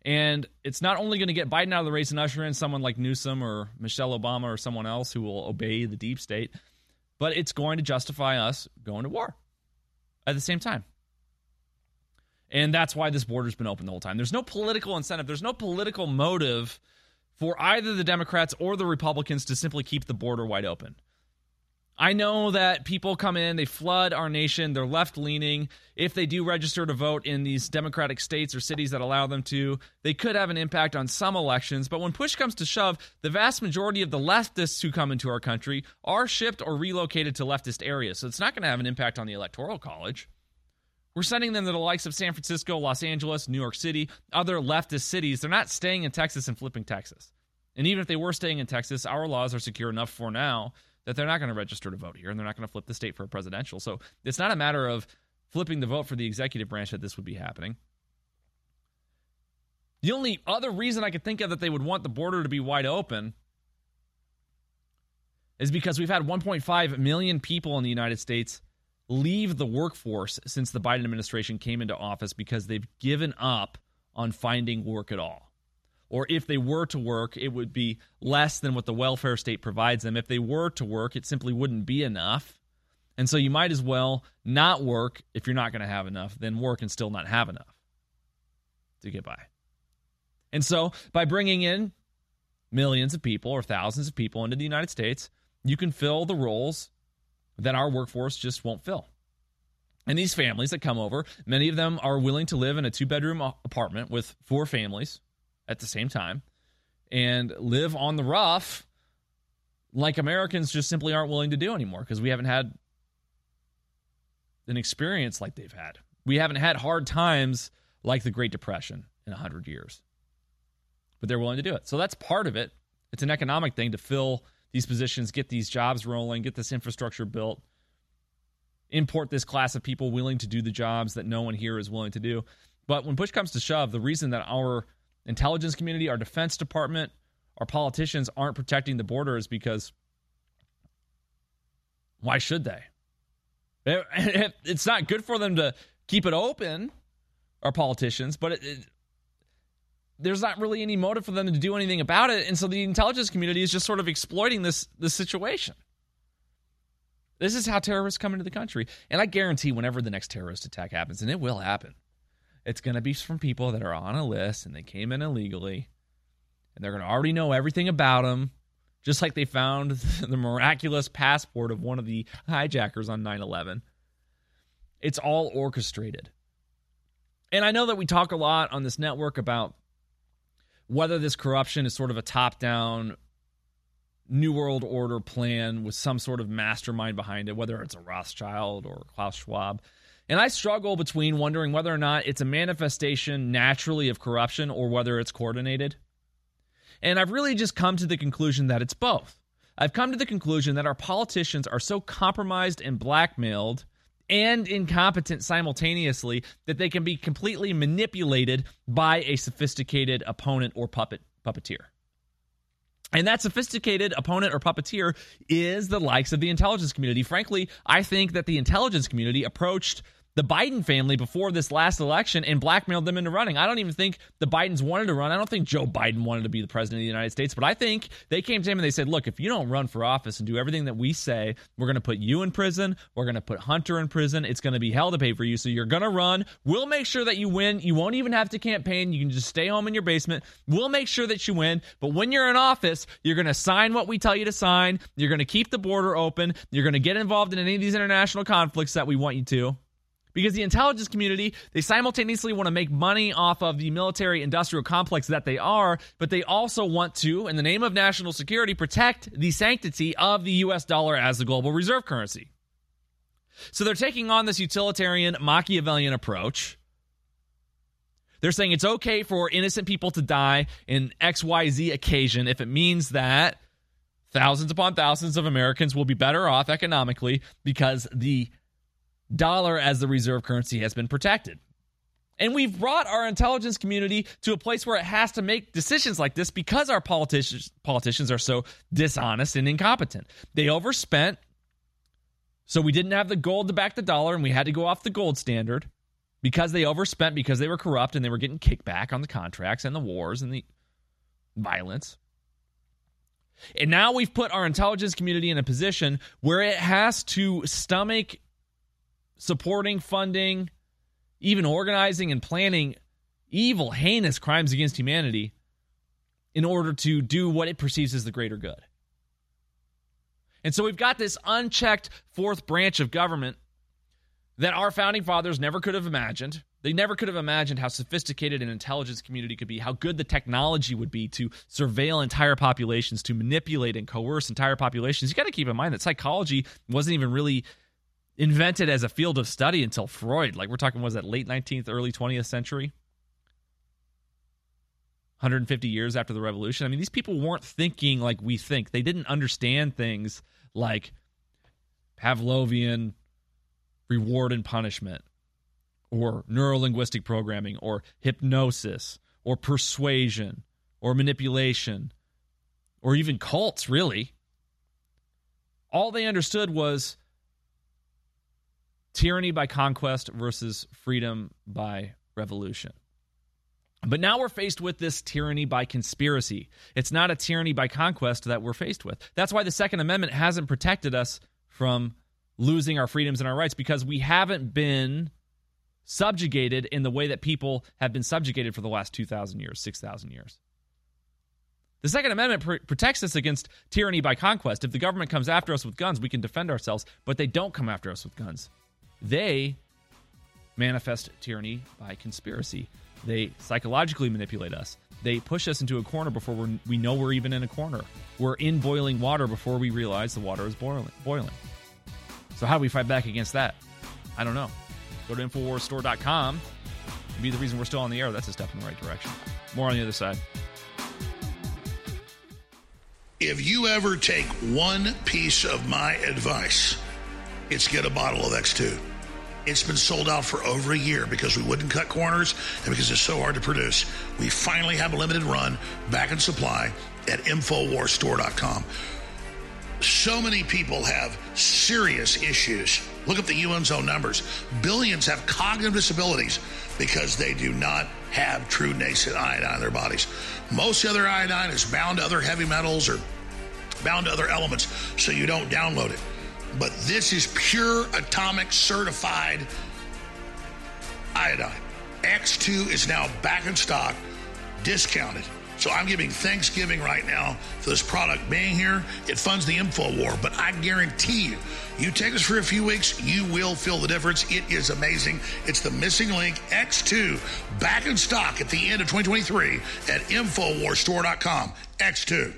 And it's not only going to get Biden out of the race and usher in someone like Newsom or Michelle Obama or someone else who will obey the deep state, but it's going to justify us going to war at the same time. And that's why this border's been open the whole time. There's no political incentive, there's no political motive for either the Democrats or the Republicans to simply keep the border wide open. I know that people come in, they flood our nation, they're left leaning. If they do register to vote in these Democratic states or cities that allow them to, they could have an impact on some elections. But when push comes to shove, the vast majority of the leftists who come into our country are shipped or relocated to leftist areas. So it's not going to have an impact on the Electoral College. We're sending them to the likes of San Francisco, Los Angeles, New York City, other leftist cities. They're not staying in Texas and flipping Texas. And even if they were staying in Texas, our laws are secure enough for now that they're not going to register to vote here and they're not going to flip the state for a presidential. So it's not a matter of flipping the vote for the executive branch that this would be happening. The only other reason I could think of that they would want the border to be wide open is because we've had 1.5 million people in the United States leave the workforce since the Biden administration came into office because they've given up on finding work at all. Or if they were to work, it would be less than what the welfare state provides them. If they were to work, it simply wouldn't be enough. And so you might as well not work if you're not going to have enough, than work and still not have enough to get by. And so by bringing in millions of people or thousands of people into the United States, you can fill the roles that our workforce just won't fill. And these families that come over, many of them are willing to live in a two bedroom apartment with four families at the same time and live on the rough like Americans just simply aren't willing to do anymore because we haven't had an experience like they've had. We haven't had hard times like the Great Depression in 100 years. But they're willing to do it. So that's part of it. It's an economic thing to fill these positions, get these jobs rolling, get this infrastructure built, import this class of people willing to do the jobs that no one here is willing to do. But when push comes to shove, the reason that our intelligence community, our defense department, our politicians aren't protecting the border is because why should they? It's not good for them to keep it open, our politicians, but it, it, there's not really any motive for them to do anything about it. And so the intelligence community is just sort of exploiting this, this situation. This is how terrorists come into the country. And I guarantee whenever the next terrorist attack happens, and it will happen, it's going to be from people that are on a list and they came in illegally and they're going to already know everything about them, just like they found the miraculous passport of one of the hijackers on 9 11. It's all orchestrated. And I know that we talk a lot on this network about whether this corruption is sort of a top down New World Order plan with some sort of mastermind behind it, whether it's a Rothschild or Klaus Schwab. And I struggle between wondering whether or not it's a manifestation naturally of corruption or whether it's coordinated. And I've really just come to the conclusion that it's both. I've come to the conclusion that our politicians are so compromised and blackmailed and incompetent simultaneously that they can be completely manipulated by a sophisticated opponent or puppet puppeteer. And that sophisticated opponent or puppeteer is the likes of the intelligence community. Frankly, I think that the intelligence community approached the Biden family before this last election and blackmailed them into running. I don't even think the Bidens wanted to run. I don't think Joe Biden wanted to be the president of the United States, but I think they came to him and they said, Look, if you don't run for office and do everything that we say, we're going to put you in prison. We're going to put Hunter in prison. It's going to be hell to pay for you. So you're going to run. We'll make sure that you win. You won't even have to campaign. You can just stay home in your basement. We'll make sure that you win. But when you're in office, you're going to sign what we tell you to sign. You're going to keep the border open. You're going to get involved in any of these international conflicts that we want you to because the intelligence community they simultaneously want to make money off of the military industrial complex that they are but they also want to in the name of national security protect the sanctity of the US dollar as the global reserve currency. So they're taking on this utilitarian machiavellian approach. They're saying it's okay for innocent people to die in xyz occasion if it means that thousands upon thousands of americans will be better off economically because the dollar as the reserve currency has been protected. And we've brought our intelligence community to a place where it has to make decisions like this because our politicians politicians are so dishonest and incompetent. They overspent, so we didn't have the gold to back the dollar, and we had to go off the gold standard because they overspent because they were corrupt and they were getting kickback on the contracts and the wars and the violence. And now we've put our intelligence community in a position where it has to stomach supporting, funding, even organizing and planning evil, heinous crimes against humanity in order to do what it perceives as the greater good. And so we've got this unchecked fourth branch of government that our founding fathers never could have imagined. They never could have imagined how sophisticated an intelligence community could be, how good the technology would be to surveil entire populations, to manipulate and coerce entire populations. You got to keep in mind that psychology wasn't even really invented as a field of study until Freud. Like we're talking, was that late 19th, early 20th century? 150 years after the revolution. I mean, these people weren't thinking like we think. They didn't understand things like Pavlovian reward and punishment, or neurolinguistic programming, or hypnosis, or persuasion, or manipulation, or even cults, really. All they understood was tyranny by conquest versus freedom by revolution. But now we're faced with this tyranny by conspiracy. It's not a tyranny by conquest that we're faced with. That's why the Second Amendment hasn't protected us from losing our freedoms and our rights because we haven't been subjugated in the way that people have been subjugated for the last 2,000 years, 6,000 years. The Second Amendment pr- protects us against tyranny by conquest. If the government comes after us with guns, we can defend ourselves, but they don't come after us with guns. They manifest tyranny by conspiracy. They psychologically manipulate us. They push us into a corner before we're, we know we're even in a corner. We're in boiling water before we realize the water is boiling. boiling. So, how do we fight back against that? I don't know. Go to InfoWarsStore.com. Be the reason we're still on the air. That's a step in the right direction. More on the other side. If you ever take one piece of my advice, it's get a bottle of X2. It's been sold out for over a year because we wouldn't cut corners and because it's so hard to produce. We finally have a limited run back in supply at InfoWarsStore.com. So many people have serious issues. Look at the UN's own numbers. Billions have cognitive disabilities because they do not have true nascent iodine in their bodies. Most other iodine is bound to other heavy metals or bound to other elements, so you don't download it but this is pure atomic certified iodine. X2 is now back in stock, discounted. So I'm giving Thanksgiving right now for this product being here. It funds the info war, but I guarantee you, you take this for a few weeks, you will feel the difference. It is amazing. It's the missing link X2 back in stock at the end of 2023 at InfoWarsStore.com. X2.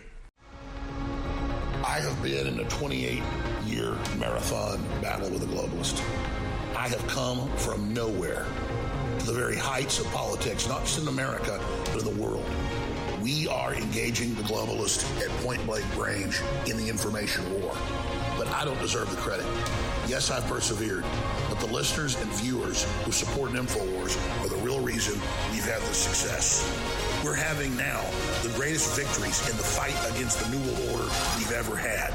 I have been in a 28 year marathon battle with a globalist. I have come from nowhere to the very heights of politics, not just in America, but in the world. We are engaging the globalist at point blank range in the information war. But I don't deserve the credit. Yes, I've persevered, but the listeners and viewers who support InfoWars are the real reason we've had this success. We're having now the greatest victories in the fight against the New World Order we've ever had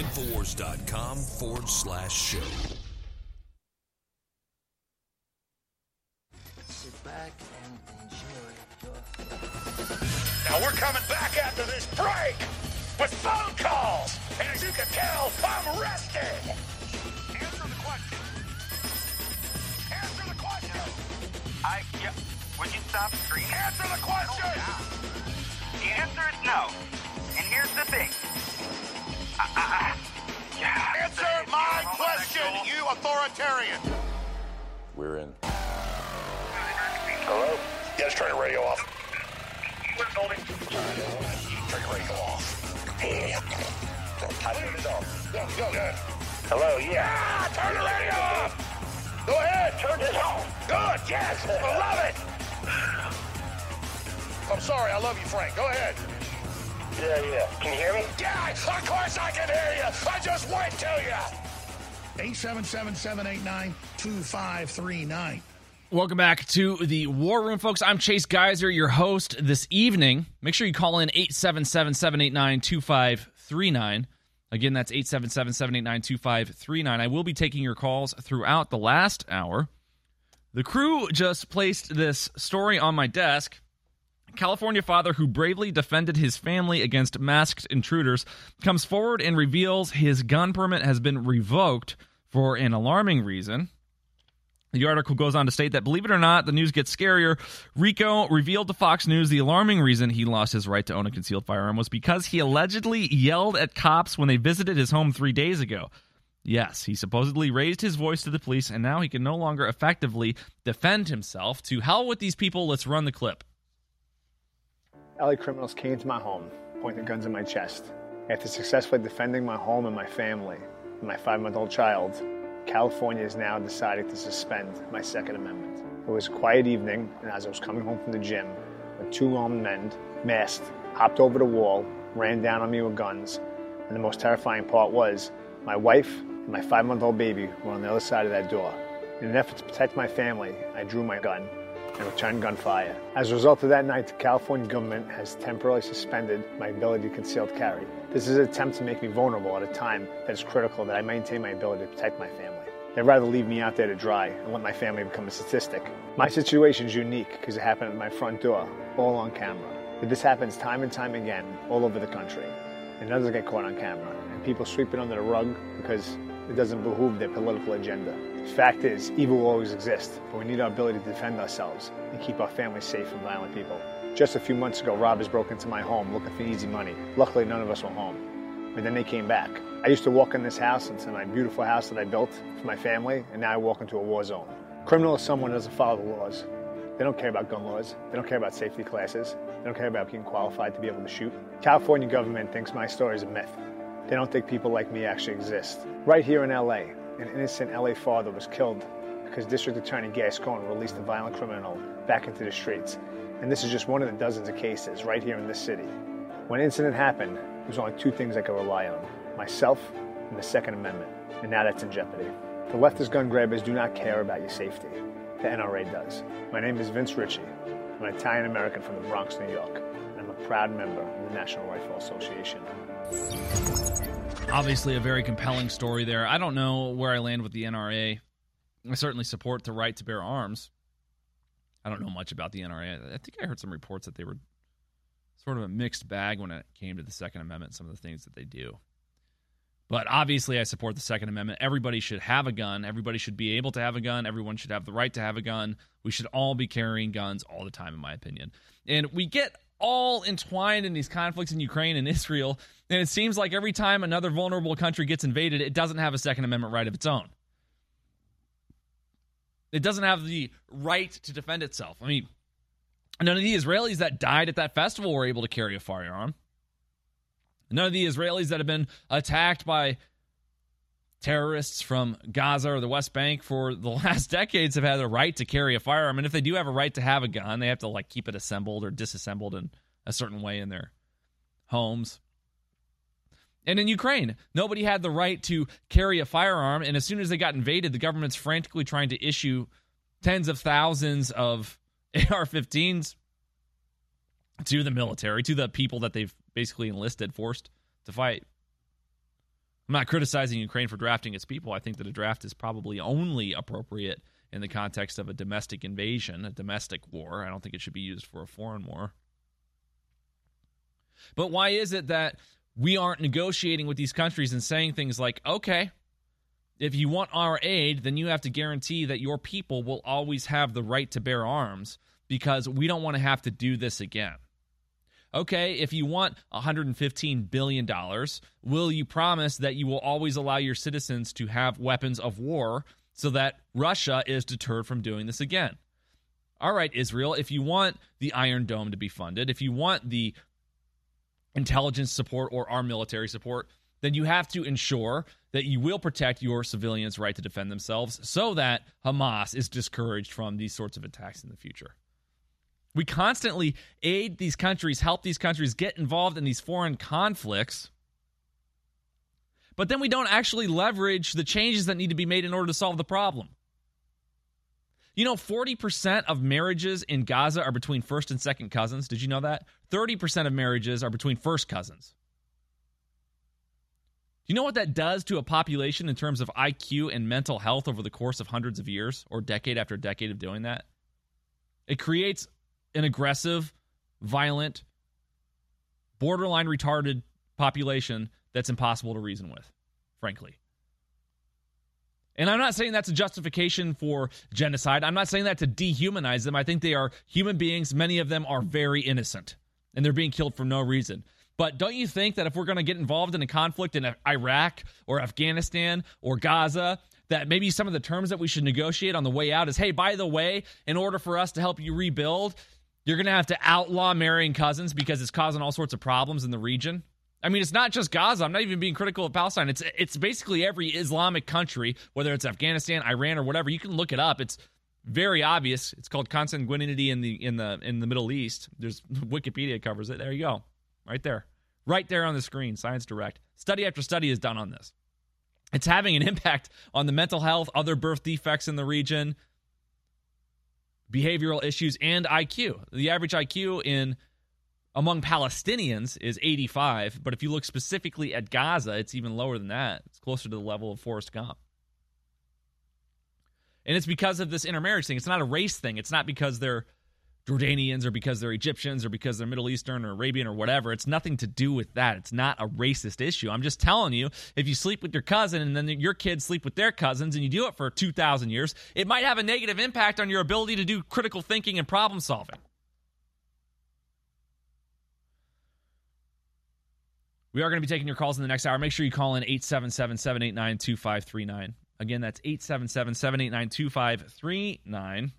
Infowars.com forward slash show. Sit back and enjoy Now we're coming back after this break with phone calls. And as you can tell, I'm rested. Answer the question. Answer the question. I, yeah. Would you stop screaming? Answer the question. The answer is no. And here's the thing. I, I, I, yeah, Answer my question, you authoritarian. We're in. Hello? Yes, turn your radio off. Turn your radio off. I turned it off. Go, go, go. Hello, yeah. Yeah, turn the radio off. Go ahead, turn this off. Good, yes, I love it. I'm sorry, I love you, Frank. Go ahead. Yeah, yeah. Can you hear me? Yeah, of course I can hear you. I just went to you. 877-789-2539. Welcome back to the War Room, folks. I'm Chase Geiser, your host this evening. Make sure you call in 877 789 2539. Again, that's 877 789 2539. I will be taking your calls throughout the last hour. The crew just placed this story on my desk. California father who bravely defended his family against masked intruders comes forward and reveals his gun permit has been revoked for an alarming reason. The article goes on to state that, believe it or not, the news gets scarier. Rico revealed to Fox News the alarming reason he lost his right to own a concealed firearm was because he allegedly yelled at cops when they visited his home three days ago. Yes, he supposedly raised his voice to the police, and now he can no longer effectively defend himself. To hell with these people, let's run the clip. LA criminals came to my home, pointing guns at my chest. After successfully defending my home and my family and my five month old child, California has now decided to suspend my Second Amendment. It was a quiet evening, and as I was coming home from the gym, when two armed men, masked, hopped over the wall, ran down on me with guns, and the most terrifying part was my wife and my five month old baby were on the other side of that door. In an effort to protect my family, I drew my gun and returned gunfire. As a result of that night, the California government has temporarily suspended my ability to conceal carry. This is an attempt to make me vulnerable at a time that is critical that I maintain my ability to protect my family. They'd rather leave me out there to dry and let my family become a statistic. My situation is unique because it happened at my front door, all on camera. But this happens time and time again all over the country. And doesn't get caught on camera. And people sweep it under the rug because it doesn't behoove their political agenda. The fact is, evil will always exist, but we need our ability to defend ourselves and keep our families safe from violent people. Just a few months ago, robbers broke into my home looking for easy money. Luckily, none of us were home. But then they came back. I used to walk in this house, into my beautiful house that I built for my family, and now I walk into a war zone. Criminal is someone who doesn't follow the laws. They don't care about gun laws. They don't care about safety classes. They don't care about being qualified to be able to shoot. California government thinks my story is a myth. They don't think people like me actually exist. Right here in LA, an innocent LA father was killed because District Attorney Gascon released a violent criminal back into the streets. And this is just one of the dozens of cases right here in this city. When incident happened, there was only two things I could rely on myself and the Second Amendment. And now that's in jeopardy. The leftist gun grabbers do not care about your safety. The NRA does. My name is Vince Ritchie. I'm an Italian American from the Bronx, New York. And I'm a proud member of the National Rifle Association. Obviously, a very compelling story there. I don't know where I land with the NRA. I certainly support the right to bear arms. I don't know much about the NRA. I think I heard some reports that they were sort of a mixed bag when it came to the Second Amendment, some of the things that they do. But obviously, I support the Second Amendment. Everybody should have a gun. Everybody should be able to have a gun. Everyone should have the right to have a gun. We should all be carrying guns all the time, in my opinion. And we get all entwined in these conflicts in Ukraine and Israel. And it seems like every time another vulnerable country gets invaded, it doesn't have a Second Amendment right of its own. It doesn't have the right to defend itself. I mean, none of the Israelis that died at that festival were able to carry a firearm. None of the Israelis that have been attacked by terrorists from Gaza or the West Bank for the last decades have had the right to carry a firearm. And if they do have a right to have a gun, they have to like keep it assembled or disassembled in a certain way in their homes. And in Ukraine, nobody had the right to carry a firearm. And as soon as they got invaded, the government's frantically trying to issue tens of thousands of AR 15s to the military, to the people that they've basically enlisted, forced to fight. I'm not criticizing Ukraine for drafting its people. I think that a draft is probably only appropriate in the context of a domestic invasion, a domestic war. I don't think it should be used for a foreign war. But why is it that we aren't negotiating with these countries and saying things like, okay, if you want our aid, then you have to guarantee that your people will always have the right to bear arms because we don't want to have to do this again. Okay, if you want $115 billion, will you promise that you will always allow your citizens to have weapons of war so that Russia is deterred from doing this again? All right, Israel, if you want the Iron Dome to be funded, if you want the intelligence support or our military support, then you have to ensure that you will protect your civilians' right to defend themselves so that Hamas is discouraged from these sorts of attacks in the future. We constantly aid these countries, help these countries get involved in these foreign conflicts, but then we don't actually leverage the changes that need to be made in order to solve the problem. You know, 40% of marriages in Gaza are between first and second cousins. Did you know that? 30% of marriages are between first cousins. Do you know what that does to a population in terms of IQ and mental health over the course of hundreds of years or decade after decade of doing that? It creates an aggressive, violent, borderline retarded population that's impossible to reason with, frankly. And I'm not saying that's a justification for genocide. I'm not saying that to dehumanize them. I think they are human beings. Many of them are very innocent and they're being killed for no reason. But don't you think that if we're going to get involved in a conflict in Iraq or Afghanistan or Gaza, that maybe some of the terms that we should negotiate on the way out is hey, by the way, in order for us to help you rebuild, you're going to have to outlaw marrying cousins because it's causing all sorts of problems in the region. I mean, it's not just Gaza. I'm not even being critical of Palestine. It's it's basically every Islamic country, whether it's Afghanistan, Iran, or whatever. You can look it up. It's very obvious. It's called consanguinity in the in the in the Middle East. There's Wikipedia covers it. There you go, right there, right there on the screen. Science Direct. Study after study is done on this. It's having an impact on the mental health, other birth defects in the region, behavioral issues, and IQ. The average IQ in among Palestinians is 85, but if you look specifically at Gaza, it's even lower than that. It's closer to the level of Forrest Gump. And it's because of this intermarriage thing. It's not a race thing. It's not because they're Jordanians or because they're Egyptians or because they're Middle Eastern or Arabian or whatever. It's nothing to do with that. It's not a racist issue. I'm just telling you, if you sleep with your cousin and then your kids sleep with their cousins and you do it for 2,000 years, it might have a negative impact on your ability to do critical thinking and problem solving. We are going to be taking your calls in the next hour. Make sure you call in 877 789 2539. Again, that's 877 789 2539.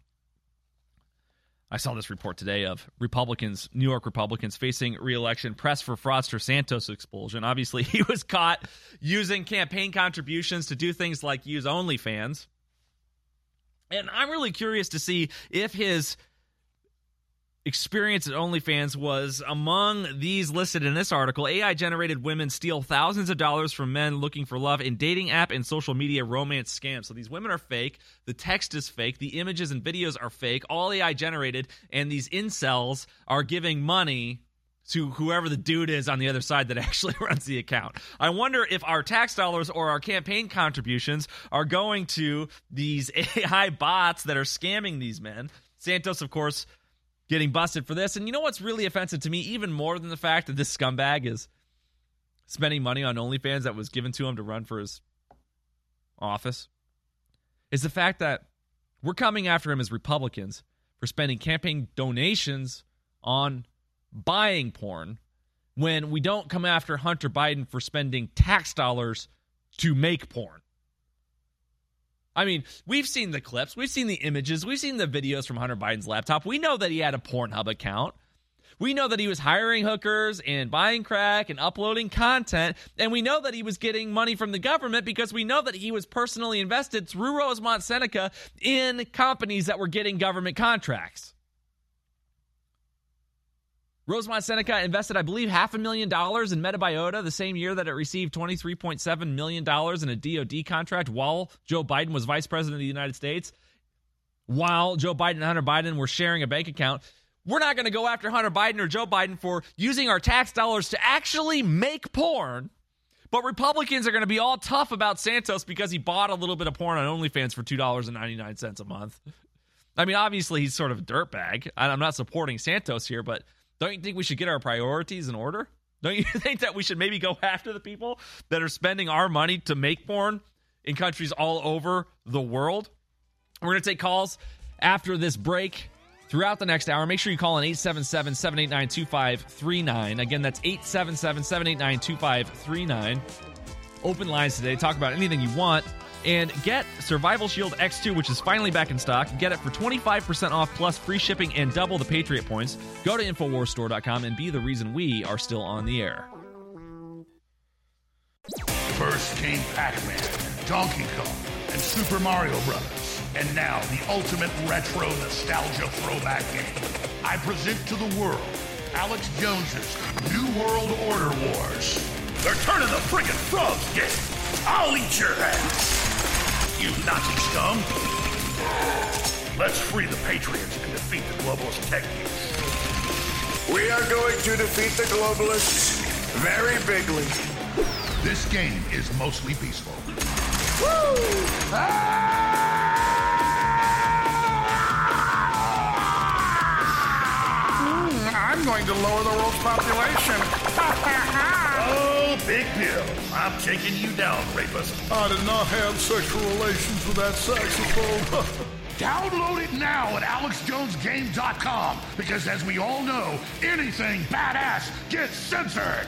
I saw this report today of Republicans, New York Republicans facing reelection, press for fraudster Santos expulsion. Obviously, he was caught using campaign contributions to do things like use OnlyFans. And I'm really curious to see if his experience at OnlyFans was among these listed in this article. AI generated women steal thousands of dollars from men looking for love in dating app and social media romance scams. So these women are fake. The text is fake. The images and videos are fake. All AI generated. And these incels are giving money to whoever the dude is on the other side that actually runs the account. I wonder if our tax dollars or our campaign contributions are going to these AI bots that are scamming these men. Santos, of course, getting busted for this. And you know what's really offensive to me, even more than the fact that this scumbag is spending money on OnlyFans that was given to him to run for his office, is the fact that we're coming after him as Republicans for spending campaign donations on buying porn when we don't come after Hunter Biden for spending tax dollars to make porn. I mean, we've seen the clips, we've seen the images, we've seen the videos from Hunter Biden's laptop. We know that he had a Pornhub account. We know that he was hiring hookers and buying crack and uploading content. And we know that he was getting money from the government because we know that he was personally invested through Rosemont Seneca in companies that were getting government contracts. Rosemont Seneca invested, I believe, half a million dollars in Metabiota the same year that it received $23.7 million in a DoD contract while Joe Biden was vice president of the United States. While Joe Biden and Hunter Biden were sharing a bank account. We're not going to go after Hunter Biden or Joe Biden for using our tax dollars to actually make porn. But Republicans are going to be all tough about Santos because he bought a little bit of porn on OnlyFans for $2.99 a month. I mean, obviously, he's sort of a dirtbag. I'm not supporting Santos here, but don't you think we should get our priorities in order? Don't you think that we should maybe go after the people that are spending our money to make porn in countries all over the world? We're going to take calls after this break throughout the next hour. Make sure you call in 877 789 2539. Again, that's 877 789 2539. Open lines today. Talk about anything you want. And get Survival Shield X2, which is finally back in stock. Get it for 25% off plus free shipping and double the Patriot points. Go to InfoWarsStore.com and be the reason we are still on the air. First came Pac-Man, Donkey Kong, and Super Mario Brothers. And now the ultimate retro nostalgia throwback game. I present to the world Alex Jones's New World Order Wars. They're turning the friggin' frogs game. I'll eat your ass. You Nazi scum. Let's free the Patriots and defeat the globalist tech geeks. We are going to defeat the globalists very bigly. This game is mostly peaceful. Hmm, I'm going to lower the world's population. big deal. I'm taking you down, rapist. I did not have sexual relations with that saxophone. Download it now at AlexJonesGame.com because, as we all know, anything badass gets censored.